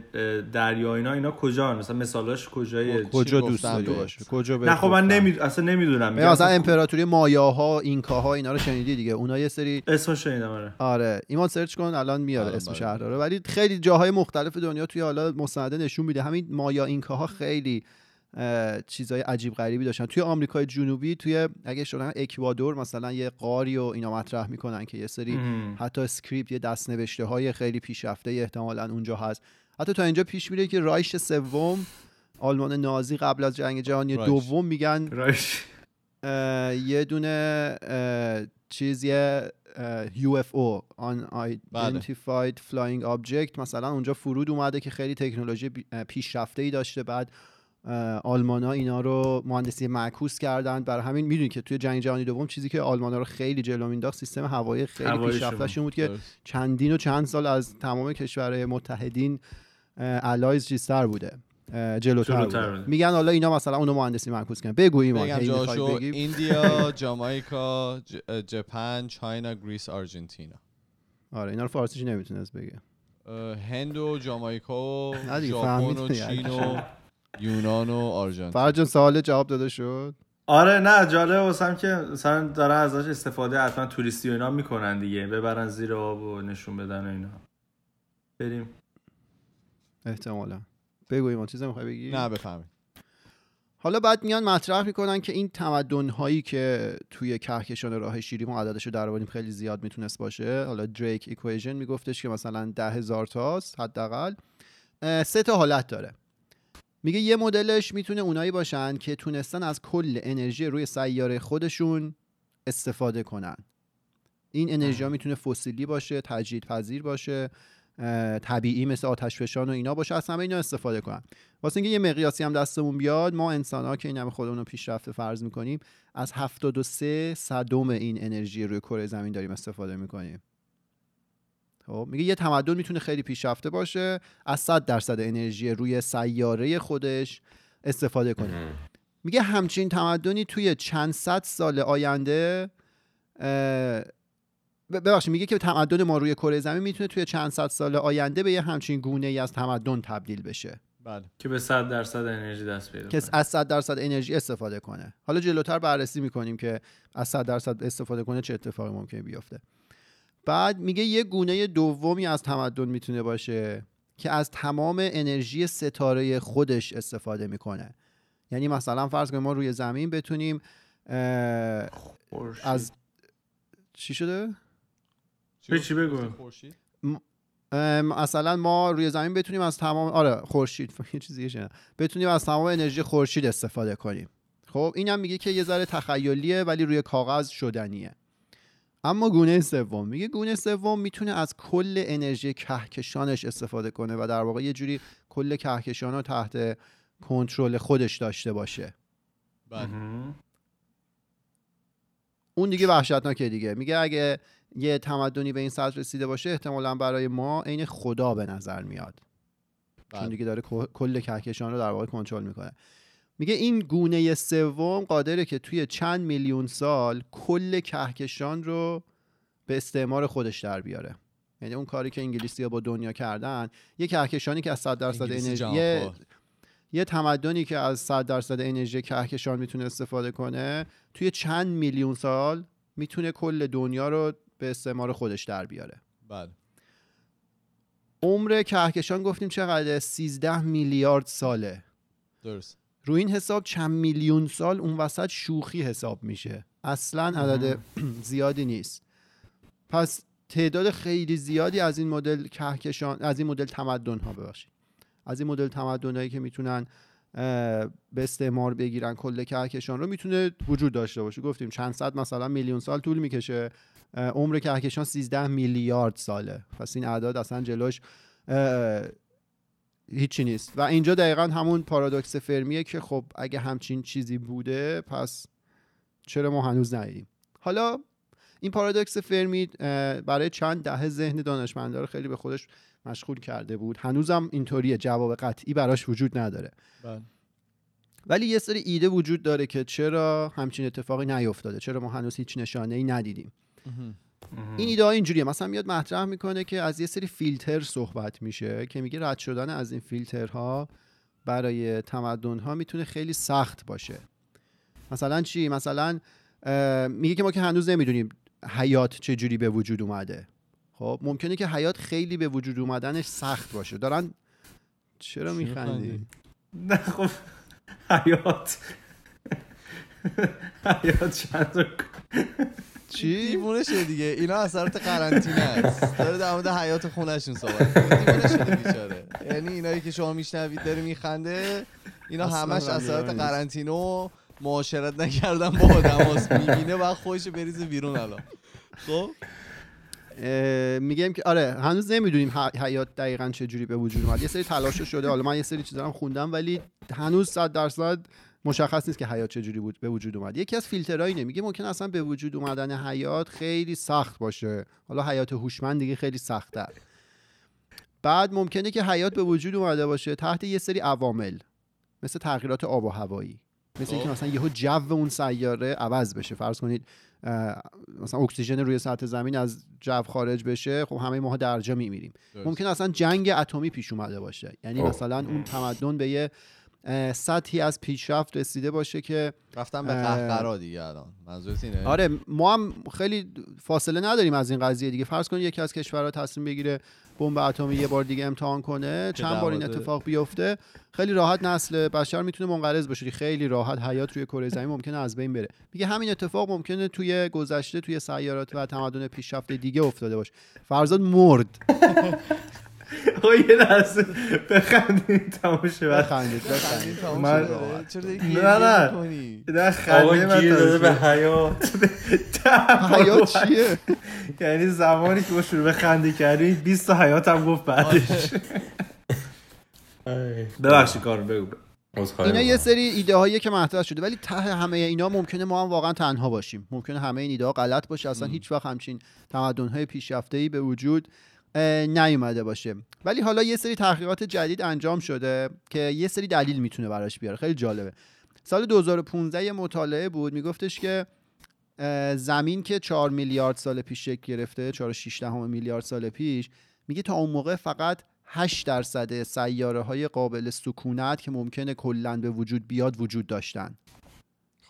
دریا اینا اینا کجا مثلا مثالاش کجای کجا دوست داری؟ باشه؟ کجا نه خب من نمی... اصلا نمی‌دونم. مثلا مثلا امپراتوری مایاها اینکاها اینا رو شنیدی دیگه؟ اونا یه سری اسمش شنیدم آره. آره. ایمان search کن الان میاره الان اسم بله. شهر رو. ولی خیلی جاهای مختلف دنیا توی حالا مستنده نشون میده همین مایا اینکاها خیلی چیزای عجیب غریبی داشتن توی آمریکای جنوبی توی اگه شدن اکوادور مثلا یه غاری و اینا مطرح می‌کنن که یه سری. حتی script یه دستنوشته های خیلی پیشرفته احتمالا اونجا هست حتی تا اینجا پیش میره که رایش سوم آلمان نازی قبل از جنگ جهانی. دوم میگن رایش یه دونه چیز یه UFO Unidentified Flying Object. مثلا اونجا فرود اومده که خیلی تکنولوژی پیشرفته ای داشته. بعد آلمان ها اینا رو مهندسی معکوس کردن. برای همین می‌دونید که توی جنگ جهانی دوم چیزی که آلمان ها رو خیلی جلو مینداخت سیستم هوایی خیلی. پیشرفتهشون بود که. چندین و چند سال از تمام کشورهای متحدین Allies چیزتر بوده. جلوتر, جلوتر. میگن حالا اینا مثلا اونو مهندسی معکوس کردن بگو ایمان. India Jamaica ج- ژاپن China Greece Argentina آره اینا رو فارسیش نمی‌تونست بگه. هند و جامائیکا و ژاپن و. چین و یونان و آرژانتین. فرجان جان سوال جواب داده شد. آره نه جالب واسم که مثلا دارن ازش استفاده حتما توریستی و اینا می‌کنن دیگه. ببرن زیر آب و نشون بدن و اینا. بریم. احتمالا. بگو ایمان چیزی می‌خوای بگی؟ نه بفهمید حالا بعد میان مطرح می‌کنن که این تمدن هایی که توی کهکشان راه شیری ما عددش رو درآوریم خیلی زیاد می‌تونست باشه. حالا دریک ایکویژن میگفتش که مثلا ده هزار تاست حداقل. سه تا حالت داره. میگه یه مدلش می‌تونه اونایی باشن که تونستن از کل انرژی روی سیاره خودشون استفاده کنن. این انرژی ها می‌تونه فسیلی باشه تجدید پذیر باشه. طبیعی مثل آتش فشان و اینا باشه از همه اینا استفاده کنن واسه اینکه یه مقیاسی هم دستمون بیاد ما انسان ها که این همه خودمون رو پیشرفته فرض می‌کنیم از 73 صدم این انرژی روی کره زمین داریم استفاده می‌کنیم. خب میگه یه تمدن می‌تونه خیلی پیشرفته باشه از 100 درصد انرژی روی سیاره خودش استفاده کنه. میگه همچین تمدنی توی چند صد سال آینده ببخشید میگه که تمدن ما روی کره زمین می‌تونه توی چند صد سال آینده به یه همچین گونه ای از تمدن تبدیل بشه. بله. که به 100 درصد انرژی دست پیدا که کنه. از 100 درصد انرژی استفاده کنه. حالا جلوتر بررسی می‌کنیم که از 100 درصد استفاده کنه چه اتفاقی ممکنه بیفته. بعد میگه یه گونه دومی از تمدن می‌تونه باشه که از تمام انرژی ستاره خودش استفاده می‌کنه. یعنی مثلا فرض کنیم ما روی زمین بتونیم. از چی شده؟ چی- چی بگو؟ مثلا ما روی زمین بتونیم از تمام آره خورشید. یه چیزی. بتونیم از تمام انرژی خورشید استفاده کنیم. خب اینم میگه که یه ذره تخیلیه ولی روی کاغذ شدنیه. اما گونه سوم. میگه گونه سوم می‌تونه از کل انرژی کهکشانش استفاده کنه و در واقع یه جوری کل کهکشان رو تحت کنترل خودش داشته باشه. بله. اون دیگه وحشتناکه دیگه. میگه اگه یه تمدنی به این سطح رسیده باشه احتمالا برای ما عین خدا به نظر میاد چون بله. دیگه داره کل کهکشان رو در واقع کنترل می‌کنه میگه این گونه سوم قادره که توی چند میلیون سال کل کهکشان رو به استعمار خودش در بیاره یعنی اون کاری که انگلیسی ها با دنیا کردن یه کهکشانی که از 100 درصد انرژی. یه تمدنی که از 100 درصد انرژی کهکشان می‌تونه استفاده کنه توی چند میلیون سال می‌تونه کل دنیا رو به استعمار خودش در بیاره. بله. عمر کهکشان گفتیم چقدر 13 میلیارد ساله. درست. رو این حساب چند میلیون سال اون وسط شوخی حساب میشه. اصلا عدد زیادی نیست. پس تعداد خیلی زیادی از این مدل کهکشان از این مدل تمدن ها ببخشید. از این مدل تمدن هایی که می‌تونن به استعمار بگیرن کل کهکشان رو می‌تونه وجود داشته باشه. گفتیم چند صد مثلا میلیون سال طول می‌کشه. عمر کهکشان 13 میلیارد ساله. پس این اعداد اصلا جلوش هیچی نیست. و اینجا دقیقا همون پارادوکس فرمیه که خب اگه همچین چیزی بوده پس چرا ما هنوز ندیدیم؟ حالا این پارادوکس فرمی برای چند دهه ذهن دانشمندا رو خیلی به خودش مشغول کرده بود. هنوزم اینطوریه جواب قطعی براش وجود نداره. بله. ولی یه سری ایده وجود داره که چرا همچین اتفاقی نیفتاده چرا ما هنوز هیچ نشانه ای ندیدیم. این ایده ها اینجوریه. مثلا میاد مطرح می‌کنه که از یه سری فیلتر صحبت میشه که میگه رد شدن از این فیلترها برای تمدن ها می‌تونه خیلی سخت باشه. مثلا چی؟ مثلا میگه که ما که هنوز نمی‌دونیم حیات چه جوری به وجود اومده. خب ممکنه که حیات خیلی به وجود اومدنش سخت باشه. دارن چرا میخندی؟ نه خب حیات. حیات چند چی؟ دیوونه شده دیگه. اینا اثرات قرنطینه است. داره در مورد حیات خونشون صحبت. دیوونه شده بیچاره. یعنی اینایی که شما میشنوید داره میخنده. اینا همش اثرات. قرنطینه و معاشرت نکردن با آدماست می‌بینه و خودش بریزه بیرون الان. خب؟ میگم که آره هنوز نمی‌دونیم حیات دقیقا چه جوری به وجود اومد. یه سری تلاش شده. حالا من یه سری چیزا هم خوندم ولی هنوز صد درصد مشخص نیست که حیات چه جوری بود به وجود اومد. یکی از فیلترها اینه میگه ممکن اصلا به وجود اومدن حیات خیلی سخت باشه. حالا حیات هوشمند دیگه خیلی سخت‌تر. بعد ممکنه که حیات به وجود اومده باشه تحت یه سری عوامل. مثل تغییرات آب و هوایی. مثل اینکه. مثلا یهو جو اون سیاره عوض بشه. فرض کنید مثلا اکسیژن روی سطح زمین از جو خارج بشه خب همه ماها درجا میمیریم. ممکن اصلا جنگ اتمی پیش اومده باشه. یعنی. مثلا اون تمدن به یه سطحی از پیشرفت رسیده باشه که رفتن به. قهقرا دیگه الان. منظورت اینه؟ آره ما هم خیلی فاصله نداریم از این قضیه دیگه. فرض کنید یکی از کشورها تصمیم بگیره بمب اتمی یه بار دیگه امتحان کنه چند بار این اتفاق بیفته خیلی راحت نسل بشر می‌تونه منقرض بشه خیلی راحت حیات روی کره زمین ممکنه از بین بره. میگه همین اتفاق ممکنه توی گذشته توی سیارات و تمدن پیشرفته دیگه افتاده باشه. فرزاد مرد. آقا یه لحظه. بخندین تماشه بعد بخندید بخندید. من- نه، نه. نه خنده من گیر داده به حیات. حیات چیه؟ یعنی زمانی که با شروع به خنده کردی 20 تا حیات هم گفت بعدش. ببخشید کار بگو. اینا یه. سری ایده هایی که مطرح شده ولی ته همه اینا ممکنه ما هم واقعا تنها باشیم. ممکنه همه این ایده ها غلط باشه. اصلا هیچ وقت همچین تمدن های پیشرفته ای به وجود نیومده باشه. ولی حالا یه سری تحقیقات جدید انجام شده که یه سری دلیل می‌تونه براش بیاره. خیلی جالبه. سال 2015 یه مطالعه بود میگفتش که زمین که 4 میلیارد سال پیش شکل گرفته 4 6 دهم میلیارد سال پیش میگه تا اون موقع فقط 8 درصد سیاره های قابل سکونت که ممکنه کلا به وجود بیاد وجود داشتن.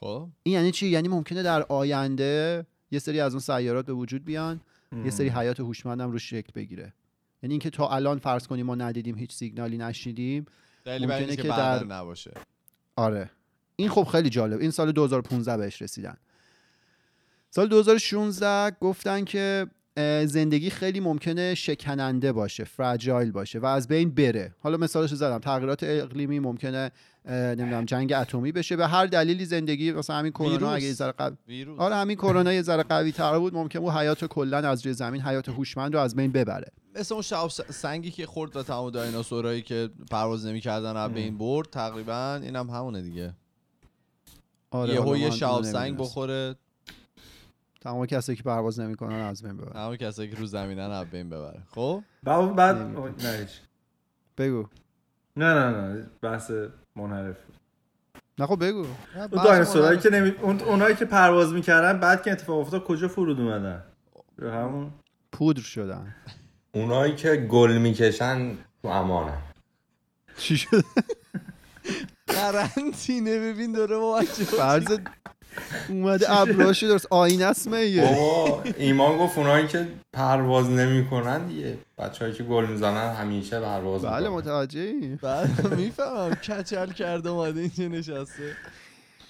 خب. این یعنی چی؟ یعنی ممکنه در آینده یه سری از اون سیارات به وجود بیان یه سری حیات هوشمند هم روش شکل بگیره. یعنی اینکه تا الان فرض کنیم ما ندیدیم هیچ سیگنالی برای ممکنه که بعدا در- نباشه. آره. این خب خیلی جالب. این سال 2015 بهش رسیدن. سال 2016 گفتن که زندگی خیلی ممکنه شکننده باشه فرجایل باشه و از بین بره. حالا مثالش رو زدم. تغییرات اقلیمی ممکنه نمی‌دونم جنگ اتمی بشه. به هر دلیلی زندگی مثلا همین کرونا ویروس. اگه یه ذره ویروس. آره همین کرونا یه ذره قوی تر بود. ممکن بود حیات کلا از روی زمین حیات هوشمند رو از بین ببره. مثل اون شب سنگی که خورد و تمام دایناسورایی که پرواز نمی‌کردن از بین برد تقریبا اینم همونه دیگه. آره یهو یه اینو سنگ. بخوره. تمام کسایی که پرواز نمی‌کنن از بین ببره همون کسایی که رو زمینن از بین ببره. خب؟ بعد بعد. بگو. نه نه نه بحث منحرف نه خب بگو. اون دایناسورایی که نمی... اون اونایی که پرواز می‌کردن بعد که اتفاق افتاد کجا فرود اومدن؟ رو همون؟ پودر شدن. اونایی که گل می‌کشن تو امانه. چی شد؟ قرنطینه ببین داره با بچه فرض اومده ابراشو درست آینه است میگه بابا ایمان گفت اونایی که پرواز نمی‌کنن دیگه. بچه‌هایی که گل می‌زنن همیشه پرواز بله می‌کنن. متوجهی بعد می‌فهمم. کچل کرده اومده اینجا نشسته.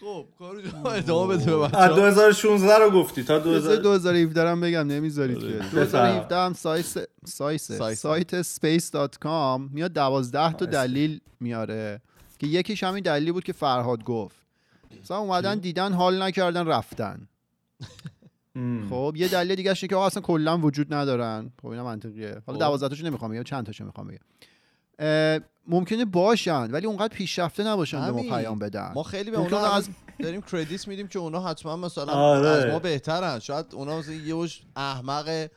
خب کارو جا ادامه بده به از بچه‌ها. 2016 رو گفتی. تا 2000 2000 2017 هم بگم نمی‌ذارید که. 2017 هم سایس سایس سایس. سایت space.com میاد 12 تا. دلیل میاره. که یکیش همین دلیلی بود که فرهاد گفت. مثلا اومدن دیدن حال نکردن رفتن. خب یه دلیل دیگه که آقا اصلا کلا وجود ندارن. خب اینا منطقیه. حالا خب. 12 تاشو نمی‌خوام بگم چند تاشو می‌خوام بگم. ممکنه باشن ولی اونقدر پیشرفته نباشن به ما. پیام بدن. ما خیلی به اونا از- داریم credit میدیم که اونا حتما مثلا آره. از ما بهترن. شاید اونا مثلا یه وش احمق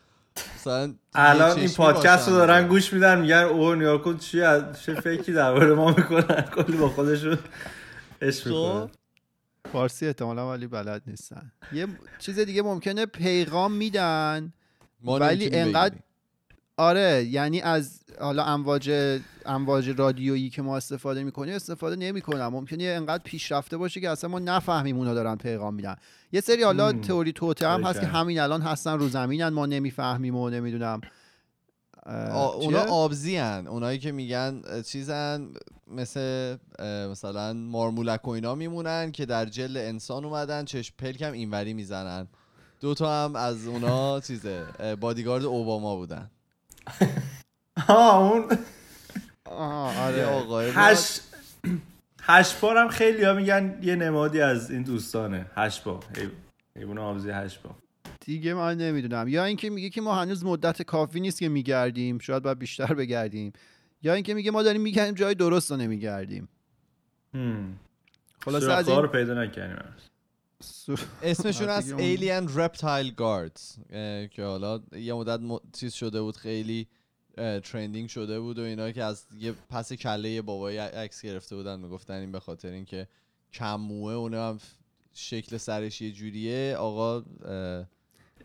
مثلا الان این پادکست رو. دارن گوش میدن میگن او نیا کن چی از چه فکری درباره ما می‌کنن؟ کلی با خودشون خب فارسی احتمالا ولی بلد نیستن یه چیز دیگه ممکنه پیغام میدن ولی انقدر-. آره یعنی از حالا امواج امواج رادیویی که ما استفاده می‌کنیم استفاده نمی‌کنن ممکنه انقدر پیشرفته باشه که اصلا ما نفهمیم اونا دارن پیغام میدن یه سری حالا. تئوری توته هم هست که. همین الان هستن رو زمینن ما نمی‌فهمیم و نمی‌دونم اونا آبزی هن. اونایی که میگن چیزن مثل مثلا مارمولک و اینا میمونن که در جل انسان اومدن چشم پلکم اینوری می‌زنن. دوتا هم از اونا چیزه بادیگارد اوباما بودن. ها اون آره. آقای هشت بار هم خیلی ها میگن یه نمادی از این دوستانه. هشت بار. حیوان آبزی هشت بار. دیگه من نمی‌دونم یا اینکه میگه که ما هنوز مدت کافی نیست که میگردیم شاید باید بیشتر بگردیم یا اینکه میگه ما داریم میگردیم جای درست رو نمیگردیم. خلاصه از این رو پیدا نکردیم اسمشون از Alien Reptile Guards که حالا یه مدت. چیز شده بود خیلی ترندینگ شده بود و اینا که از یه پس کله یه بابایی عکس گرفته بودن می‌گفتن این به خاطر اینکه کم موه اونه هم ف- شکل سرش یه جوریه آقا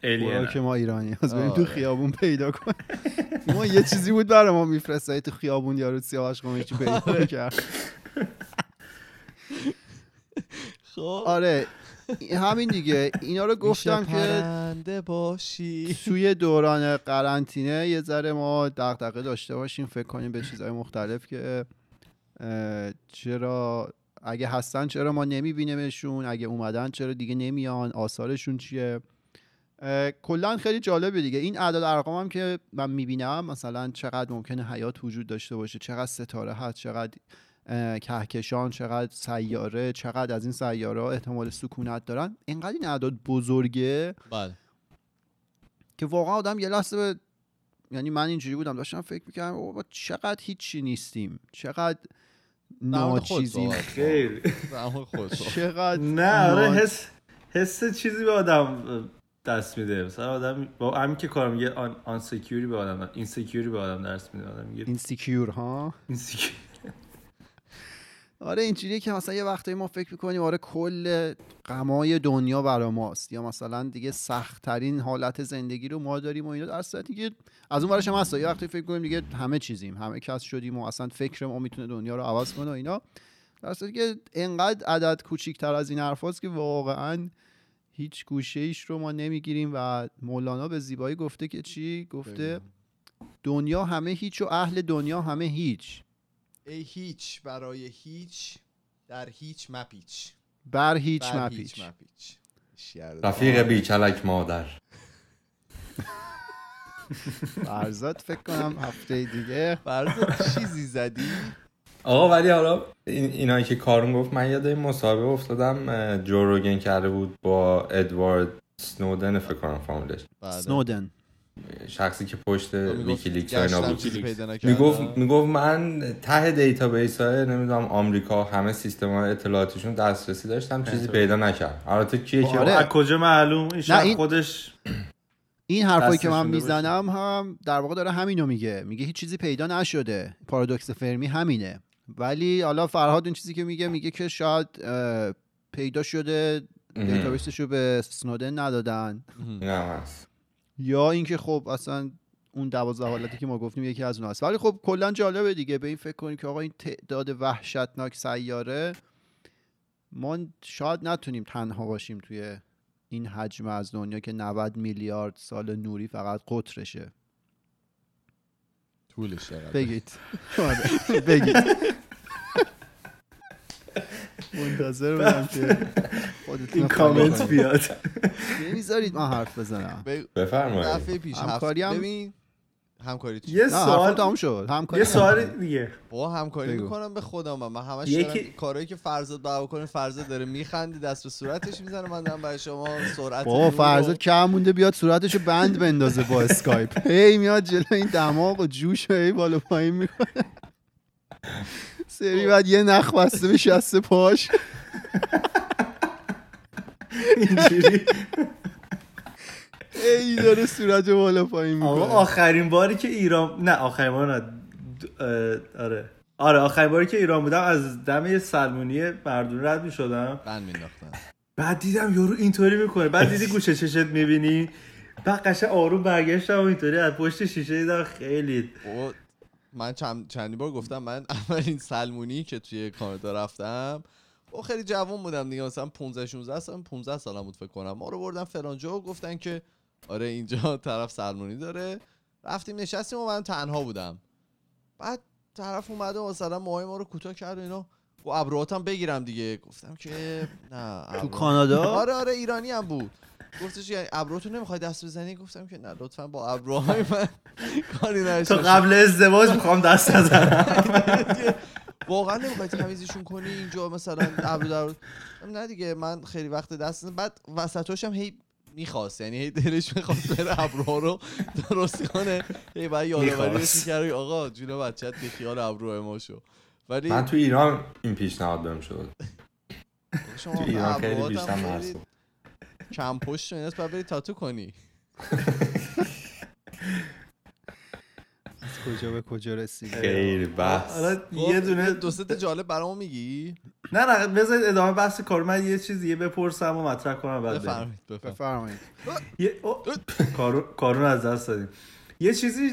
الین که ما ایرانی از بریم تو آره. خیابون پیدا کن ما یه چیزی بود برای ما میفرستایی تو خیابون یارو سیاوش قمیشی پیدا آره. کرد. خب. آره. همین دیگه. اینا رو گفتم که باشی. توی دوران قرنطینه یه ذره ما دغدغه داشته باشیم. فکر کنیم به چیزهای مختلف که چرا اگه هستن چرا ما نمیبینیمشون؟ اگه اومدن چرا دیگه نمیان؟ آثارشون چیه؟ کلا خیلی جالبه دیگه. این اعداد ارقام هم که من می‌بینم مثلا چقدر ممکنه حیات وجود داشته باشه چقدر ستاره هست چقدر کهکشان چقدر سیاره چقدر از این سیاره ها احتمال سکونت دارن. اینقدر این اعداد بزرگه بله. که واقعا آدم یه لحظه به یعنی من اینجوری بودم داشتم فکر می‌کردم بابا چقدر هیچی نیستیم. چقدر ناچیزیم. خیلی. چقدر نه آره حس حس چیزی به آدم دست میده. مثلا آدم با همین که کار میگه ان insecurity به آدم insecurity به آدم دست میده. آدم میگه insecure ها؟ insecurity آره اینجوریه که مثلا یه وقتایی ما فکر می‌کنیم آره کل غمای دنیا برا ماست. یا مثلا دیگه سخت ترین حالت زندگی رو ما داریم و اینا. در صورتی که از اون ورش هم هست. یه وقتی فکر کنیم دیگه همه چیزیم. همه کس شدیم و اصلا فکر ما می‌تونه دنیا رو عوض کنه و اینا. در صورتی که انقدر عدد کوچیکتر از این حرفاست که واقعا هیچ گوشه ایش رو ما نمی‌گیریم و مولانا به زیبایی گفته که چی؟ گفته دنیا همه هیچ و اهل دنیا همه هیچ. ای هیچ برای هیچ در هیچ مپیچ. بر هیچ بر مپیچ. مپیچ. شیرده. رفیق بیکلک مادر. فرزاد فکر کنم هفته دیگه. فرض چیزی زدی؟ آقا ولی حالا این اینایی که کارون گفت من یاد این مصاحبه افتادم اه، جو روگن کرده بود با ادوارد سنودن فکر کنم فامیلش. بله. سنودن. شخصی که پشت ویکیلیکس اینا بود. می‌گفت می‌گفت من ته دیتابیس های نمی‌دونم آمریکا همه سیستم های اطلاعاتیشون دسترسی داشتم چیزی پیدا نکرد البته کیه که آره. از کجا معلوم؟ این شخص این- خودش این حرفایی که من می‌زنم هم در واقع داره همینو میگه. میگه هیچ چیزی پیدا نشده. پارادوکس فرمی همینه. ولی حالا فرهاد این چیزی که میگه میگه که شاید پیدا شده دیتابیسش رو به سنودن ندادن. یا اینکه خب اصلا اون دوازده حالتی که ما گفتیم یکی از اون هست. ولی خب کلا جالبه دیگه. به این فکر کنیم که آقا این تعداد وحشتناک سیاره ما شاید نتونیم تنها باشیم توی این حجم از دنیا که 90 میلیارد سال نوری فقط قطرشه. طولش چقدر بگید. آره، بگید. منتظر بودم که این کامنت بیاد. نمی‌ذارید من حرف بزنم. بفرمایید. دفعه پیش همکاری هم- ببین. همکاری چی؟ یه سوال تموم شد. همکاری یه سوال. دیگه. با همکاری بگو. می‌کنم به خودم من همش یکی- کارهایی که فرزاد باید کنه فرزاد داره میخندی دست به صورتش می‌زنه من دارم برای شما سرعت بابا رو- فرزاد کم مونده بیاد صورتشو بند بندازه با اسکایپ. هی میاد جلو این دماغ و جوش و هی بالا پایین می‌کنه. سری بعد یه نخ بسته به شست پاش. اینجوری. هی داره صورت بالا پایین آقا می‌کنه آخرین باری که ایران نه آخرین بار نه آره. آره آخرین باری که ایران بودم از دم یه سلمونی مردونه رد می شدم بند مینداختن بعد دیدم یارو اینطوری می‌کنه. بعد دیدی گوشه چشت می‌بینی؟ بعد قشنگ آروم برگشتم و اینطوری از پشت شیشه دیدم خیلی من چند چندی بار گفتم من اولین سلمونی که توی کانادا رفتم. با خیلی جوان بودم دیگه مثلا 15 16 سال 15 سالم بود فکر کنم. ما رو بردن فلان جا و گفتن که آره اینجا طرف سلمونی داره. رفتیم نشستیم و من تنها بودم. بعد طرف اومده و مثلا موهای ما رو کوتاه کرد و اینا. گفت ابروهاتم بگیرم دیگه. گفتم که نه تو کانادا؟ آره آره ایرانی هم بود. گفتش یعنی ابروتون نمی‌خوای دست بزنی؟ گفتم که نه لطفا با ابروهای من کاری تا باشی. قبل ازدواج می‌خوام دست نزنم واقعا نمی‌خوای تمیزشون کنی اینجا مثلا ابرو در نه دیگه من خیلی وقت دست. بعد وسطاش هم هی می‌خواست. یعنی هی دلش می‌خواست بره ابروها رو درست کنه. هی بعد یادآوری. می‌کرد آقا جون بچت بی خیال ابرو ما شو. ولی من تو ایران این پیشنهاد بهم شد. تو ایران خیلی بیشتر مرسوم کم پشت و ایناست باید بری تاتو کنی از کجا به کجا رسید خیلی بحث. حالا خب، یه دونه دو سه تا جالب برامو میگی؟ نه نه بذارید ادامه بحث کار. من یه چیز دیگه بپرسم و مطرح کنم بعد. بفرمایید بفرمایید. یه کارون از دست دادیم. یه چیزی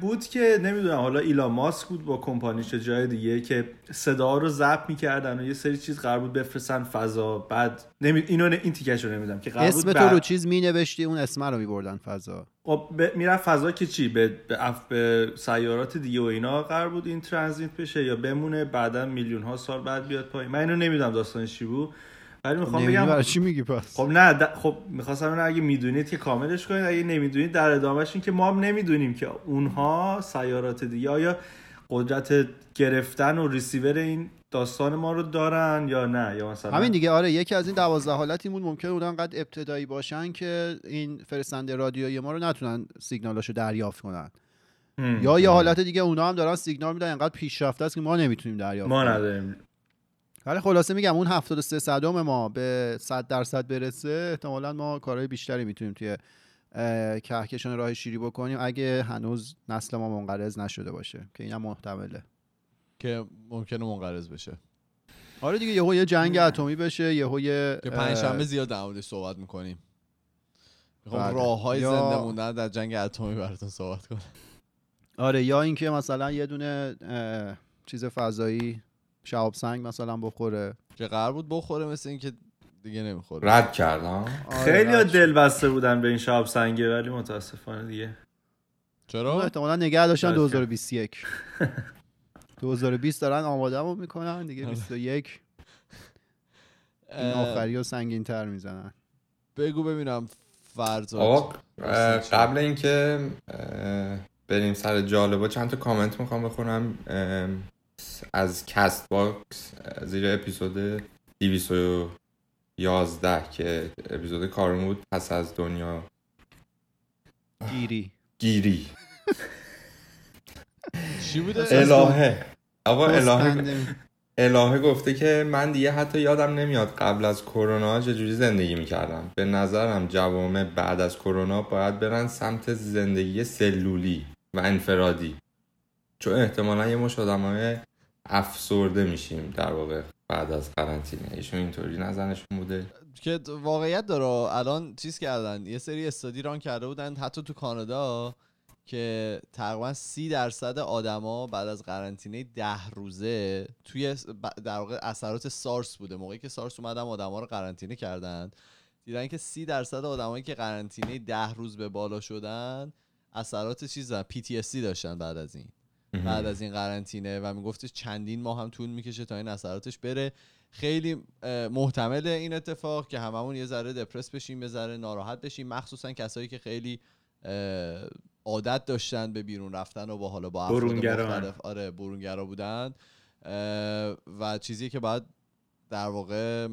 بود که نمی‌دونم حالا ایلان ماسک بود با کمپانیش جای دیگه که صدا رو ضبط می‌کردن و یه سری چیز قرار بود بفرستن فضا بعد نمی... اینو نه- این تیکش رو نمیدم که قرار اسم بود تو رو چیز می نوشتی اون اسم رو میبردن فضا. خب ب... می‌رفت فضا که چی؟ به... به, اف... به سیارات دیگه و اینا قرار بود این ترانزیت بشه یا بمونه بعدا میلیون ها سال بعد بیاد پایین. من اینو نمی‌دونم داستانش چی بود. ولی می‌خوام بگم برای چی میگی پس؟ خب نه د- خب می‌خواستم اینو اگه می‌دونید که کاملش کنید اگه نمی‌دونید در ادامهش این که ما هم نمی‌دونیم که اونها سیارات دیگه آیا قدرت گرفتن و ریسیور این داستان ما رو دارن یا نه؟ یا مثلا همین دیگه. آره یکی از این دوازده حالتی بود ممکنه بودن انقدر ابتدایی باشن که این فرستنده رادیویی ما رو نتونن سیگنالاشو دریافت کنن. یا یه حالت دیگه اونا هم دارن سیگنال میدن انقدر پیشرفته است که ما نمی‌تونیم دریافت ما نداریم. ولی خلاصه میگم اون 73 صدم ما به 100 درصد برسه احتمالا ما کارهای بیشتری می‌تونیم توی کهکشان راه شیری بکنیم اگه هنوز نسل ما منقرض نشده باشه که اینم محتمله. که ممکنه منقرض بشه. آره دیگه یهو یه جنگ اتمی بشه یهو یه که پنجشنبه زیاد در موردش صحبت می‌کنیم. می‌خوام بله. راه های یا- زنده موندن در جنگ اتمی براتون صحبت کنم. آره یا اینکه مثلا یه دونه چیز فضایی شهاب سنگ مثلا بخوره. که قرار بود بخوره مثل اینکه دیگه نمی‌خوره. رد کرد ها آره، خیلی رد. دل بسته بودن به این شاب سنگه ولی متاسفانه دیگه. چرا؟ احتمالا نگه داشتن رد 2021 2020 دارن آماده می‌کنن دیگه 21 این اه، آخری رو سنگین تر می‌زنن. بگو ببینم فرزاد؟ قبل اینکه بریم سر جالبا چند تا کامنت می‌خوام بخونم. از کست‌باکس زیر اپیزود 211 که اپیزود کارون بود پس از دنیاگیری. گیری. چی بوده؟ الهه. آقا الهه. الهه گفته که من دیگه حتی یادم نمیاد قبل از کرونا چجوری زندگی می‌کردم. به نظرم جوامع بعد از کرونا باید برن سمت زندگی سلولی و انفرادی. چون احتمالا یه مش آدمای افسرده میشیم در واقع بعد از قرنطینه. ایشون اینطوری نظرشون بوده؟ که واقعیت داره. الان چیز کردن. یه سری استادی ران کرده بودن حتی تو کانادا که تقریبا سی درصد آدما بعد از قرنطینه ده روزه توی در واقع اثرات سارس بوده. موقعی که سارس اومدن آدما رو قرنطینه کردن. دیدن که سی درصد آدمایی که قرنطینه ده روز به بالا شدن اثرات چیز دارن. PTSD داشتن بعد از این. بعد از این قرنطینه و میگفتش چندین ماه هم طول می‌کشه تا این اثراتش بره. خیلی محتمل این اتفاق که هممون یه ذره دپرس بشیم یه ذره ناراحت بشیم مخصوصا کسایی که خیلی عادت داشتن به بیرون رفتن و با حالا با افراد آره برونگرا بودن. و چیزی که باید در واقع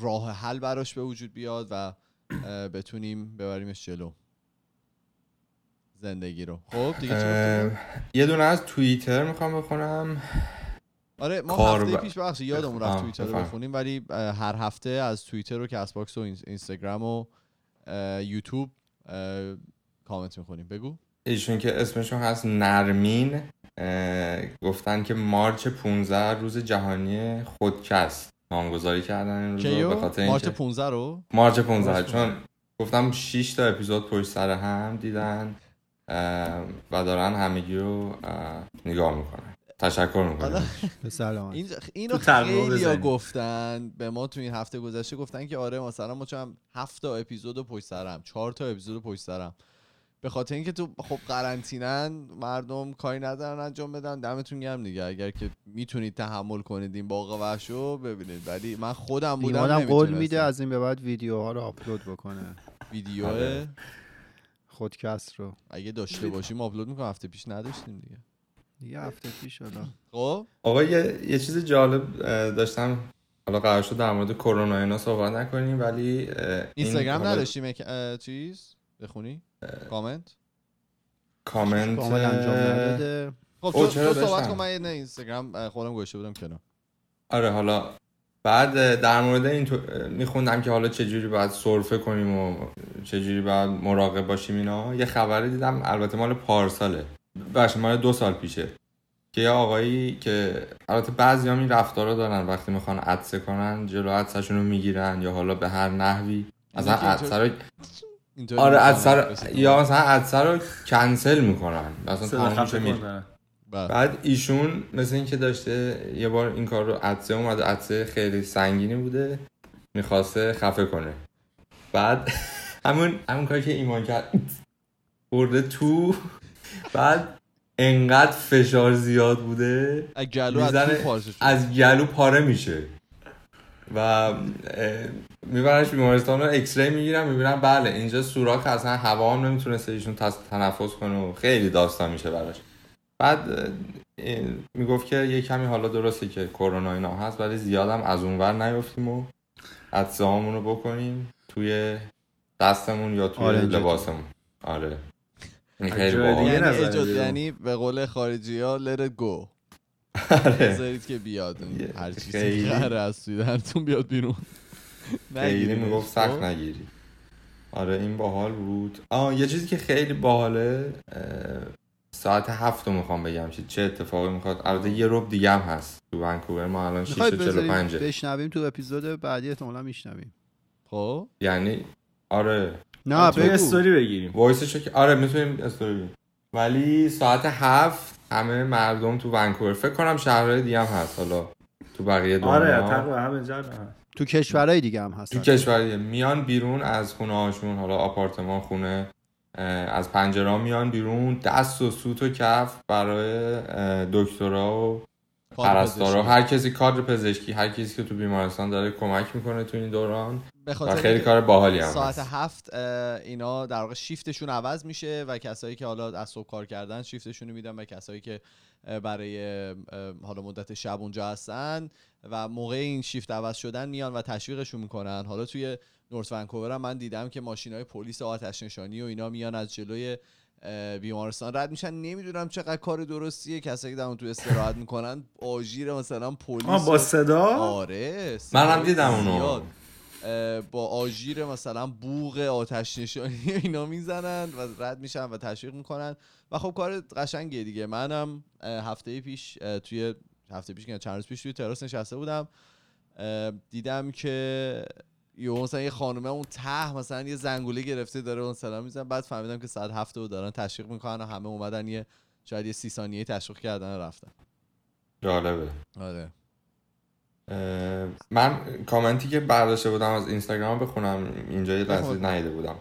راه حل براش به وجود بیاد و بتونیم ببریمش جلو. زندگی رو. خب دیگه یه دونه از توییتر می‌خوام بخونم. آره ما هفته ب- پیش بخشی یادمون رفت توییتر رو. بخونیم ولی هر هفته از توییتر و کست باکس و این- اینستاگرام و یوتیوب کامنت می‌خونیم. بگو. ایشون که اسمشون هست نرمین گفتن که March 15 روز جهانی خودکست. نامگذاری کردن این روز رو به خاطر March اینکه 15 رو؟ March 15 March چون گفتم 6 تا اپیزود پشت سر هم دیدن. و دارن همگی رو اه، نگاه می‌کنن. تشکر می‌کنم به سلامت. این اینو خیلی. گفتن به ما تو این هفته گذشته گفتن که آره مثلا ما چون هفت تا اپیزود پشت سرم چهار تا اپیزود پشت سرم. به خاطر اینکه تو خب قرنطینن مردم کاری ندارن انجام بدن دمتون گرم دیگه. اگر که می‌تونید تحمل کنید این باغ وحشو ببینید. ولی من خودم بودم قول. میده از این به بعد ویدیوها رو آپلود بکنه. ویدیو؟ آره. خودکست رو. اگه داشته باشیم آپلود می‌کنم. هفته پیش نداشتیم دیگه. یه هفته پیش حالا. خب؟ آقا یه, یه چیز جالب داشتم. حالا قرار شد در مورد کرونا اینا صحبت نکنیم ولی این اینستاگرام حالا نداشتیم اه، چیز؟ بخونی؟ کامنت؟ کامنت کامل انجام نداده. خب تو, صحبت داشتم؟ کن. من نه اینستاگرام خودم گوشه بودم کنار آره حالا بعد در مورد این تو... میخوندم که حالا چجوری باید سرفه کنیم و چجوری باید مراقب باشیم اینا. یه خبری دیدم البته مال پارساله. باشه مال دو سال پیشه. که یه آقایی که البته بعضی هم این رفتارا دارن. وقتی می‌خوان عدسه کنن جلو عدسشون رو می‌گیرن یا حالا به هر نحوی. اصلا اینو که عدسه رو اینطوری آره می‌کنن. عدسه رو یا مثلا عدسه رو کنسل می‌کنن. صدا تموم بله. بعد ایشون مثل اینکه داشته یه بار این کار رو عطسه اومده عطسه خیلی سنگینی بوده می‌خواسته خفه کنه. بعد همون همون کاری که ایمان کرد. برده تو. بعد انقدر فشار زیاد بوده. از گلو از. از گلو پاره میشه. و میبرنش بیمارستان رو X-ray می‌گیرن می‌بینن بله اینجا سوراخ اصلا هوا هم نمی‌تونسته ایشون تنفس کنه و خیلی داستان میشه براش. بعد می‌گفت که یه کمی حالا درسته که کرونا اینا هست ولی زیادم از اونور نیفتیم و عدسه رو بکنیم توی دستمون یا توی آرنجتون. لباسمون آره یعنی بیرون. یعنی به قول خارجی ها let it go آره. بذارید که بیاد هر چیزی که از توی دهنتون بیاد بیرون خیلی. می‌گفت سخت خب؟ نگیری آره این باحال بود آه یه چیزی که خیلی باحاله ساعت هفت رو می‌خوام بگم چی چه اتفاقی می‌خواد. البته یه روب دیگه هم هست تو ونکوور. ما الان 6 می‌خواید و بذاریم 45 بشنویم تو اپیزود بعدی احتمالا میشنویم. خب؟ یعنی؟ آره. نه بگو. استوری بگیریم. وایسشو که آره می‌تونیم استوری بگیم. ولی ساعت هفت همه مردم تو ونکوور. فکر کنم شهرهای دیگه هم هست. حالا تو بقیه دنیا. آره تقریبا همه جا هست. تو کشورهای دیگه هم هست تو کشور دیگه. میان بیرون از خونه هاشون. حالا آپارتمان خونه. از پنجره میان بیرون دست و سوت و کف برای دکترا و پرستارا. هر کسی کادر پزشکی هر کسی که تو بیمارستان داره کمک می‌کنه تو این دوران و خیلی کار باحالی هم ساعت هست. هفت اینا در واقع شیفتشون عوض میشه و کسایی که حالا از صبح کار کردن شیفتشون رو میدن و کسایی که برای حالا مدت شب اونجا هستن و موقع این شیفت عوض شدن میان و تشویقشون می‌کنن حالا توی نورت ونکوور هم من دیدم که ماشین های پلیس آتش نشانی و اینا میان از جلوی بیمارستان رد میشن. نمی‌دونم چقدر کار درستیه. کسایی که در اون تو استراحت می‌کنن آژیر مثلا پلیس با صدا؟ آره منم دیدم اونو. با آژیر مثلا بوغ آتش نشانی اینا می‌زنن و رد میشن و تشویق می‌کنن. و خب کار قشنگیه دیگه. منم هفته پیش توی هفته پیش چند روز پیش توی تراس نشسته بودم دیدم که یه مثلا یه خانومه اون ته مثلا یه زنگوله گرفته داره اون سلام میزن بعد فهمیدم که ساعت هفته رو دارن تشویق می‌کنن و همه اومدن یه شاید یه سی ثانیه تشویق کردن و رفتن. جالبه. آره. من کامنتی که برداشته بودم از اینستاگرام بخونم. اینجا یه لحظه. نیده بودم.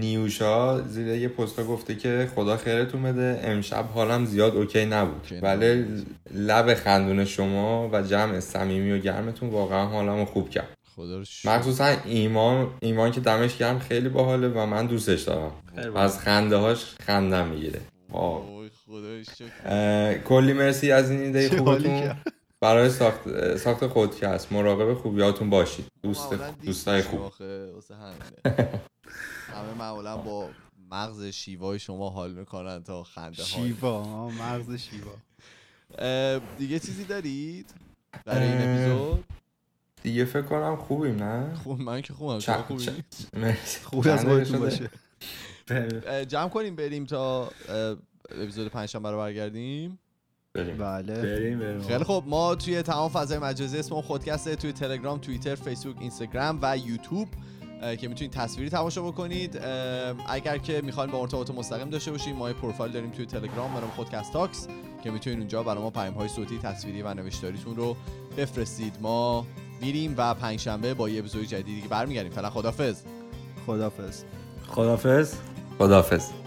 نیوشا زیر یه پستا گفته که خدا خیرتون بده. امشب حالم زیاد اوکی نبود. ولی. لب خندون شما و جمع صمیمی و گرمتون واقعا حالمو خوب کرد. خدا رو شکر. مخصوصا ایمان ایمان که دمش گرم خیلی باحاله و من دوستش دارم. از خنده هاش خندم می‌گیره. کلی مرسی از این ایده خوبتون. کرد. برای ساخت ساخت خودکست مراقب خوبیاتون باشید. دوست دوستای خوب. همه معمولا با مغز شیوای شما حال می‌کنن تا خنده شیوا آه، مغز شیوا. دیگه چیزی دارید؟ برای این اپیزود؟ دیگه فکر کنم خوبیم نه؟ خوب من که خوبم. شما خوبی. خوب از خودتون باشه؟ اه، جمع کنیم بریم تا اپیزود پنجشنبه رو برگردیم. بریم. بله. بریم بریم. خیلی خب ما توی تمام فضای مجازی اسم خودکسته توی تلگرام توییتر فیسبوک اینستاگرام و یوتیوب که می‌تونید تصویری تماشا بکنید. اگر که می‌خواین با ارتباط مستقیم داشته باشیم ما یه پروفایل داریم توی تلگرام به نام خودکست تاکس که می‌تونید اونجا برای ما پیام های صوتی تصویری و نوشتاریتون رو بفرستید. ما میریم و پنجشنبه با یه اپیزود جدیدی که برمیگردیم. فعلا خدافظ خدافظ خدافظ خداحافظ.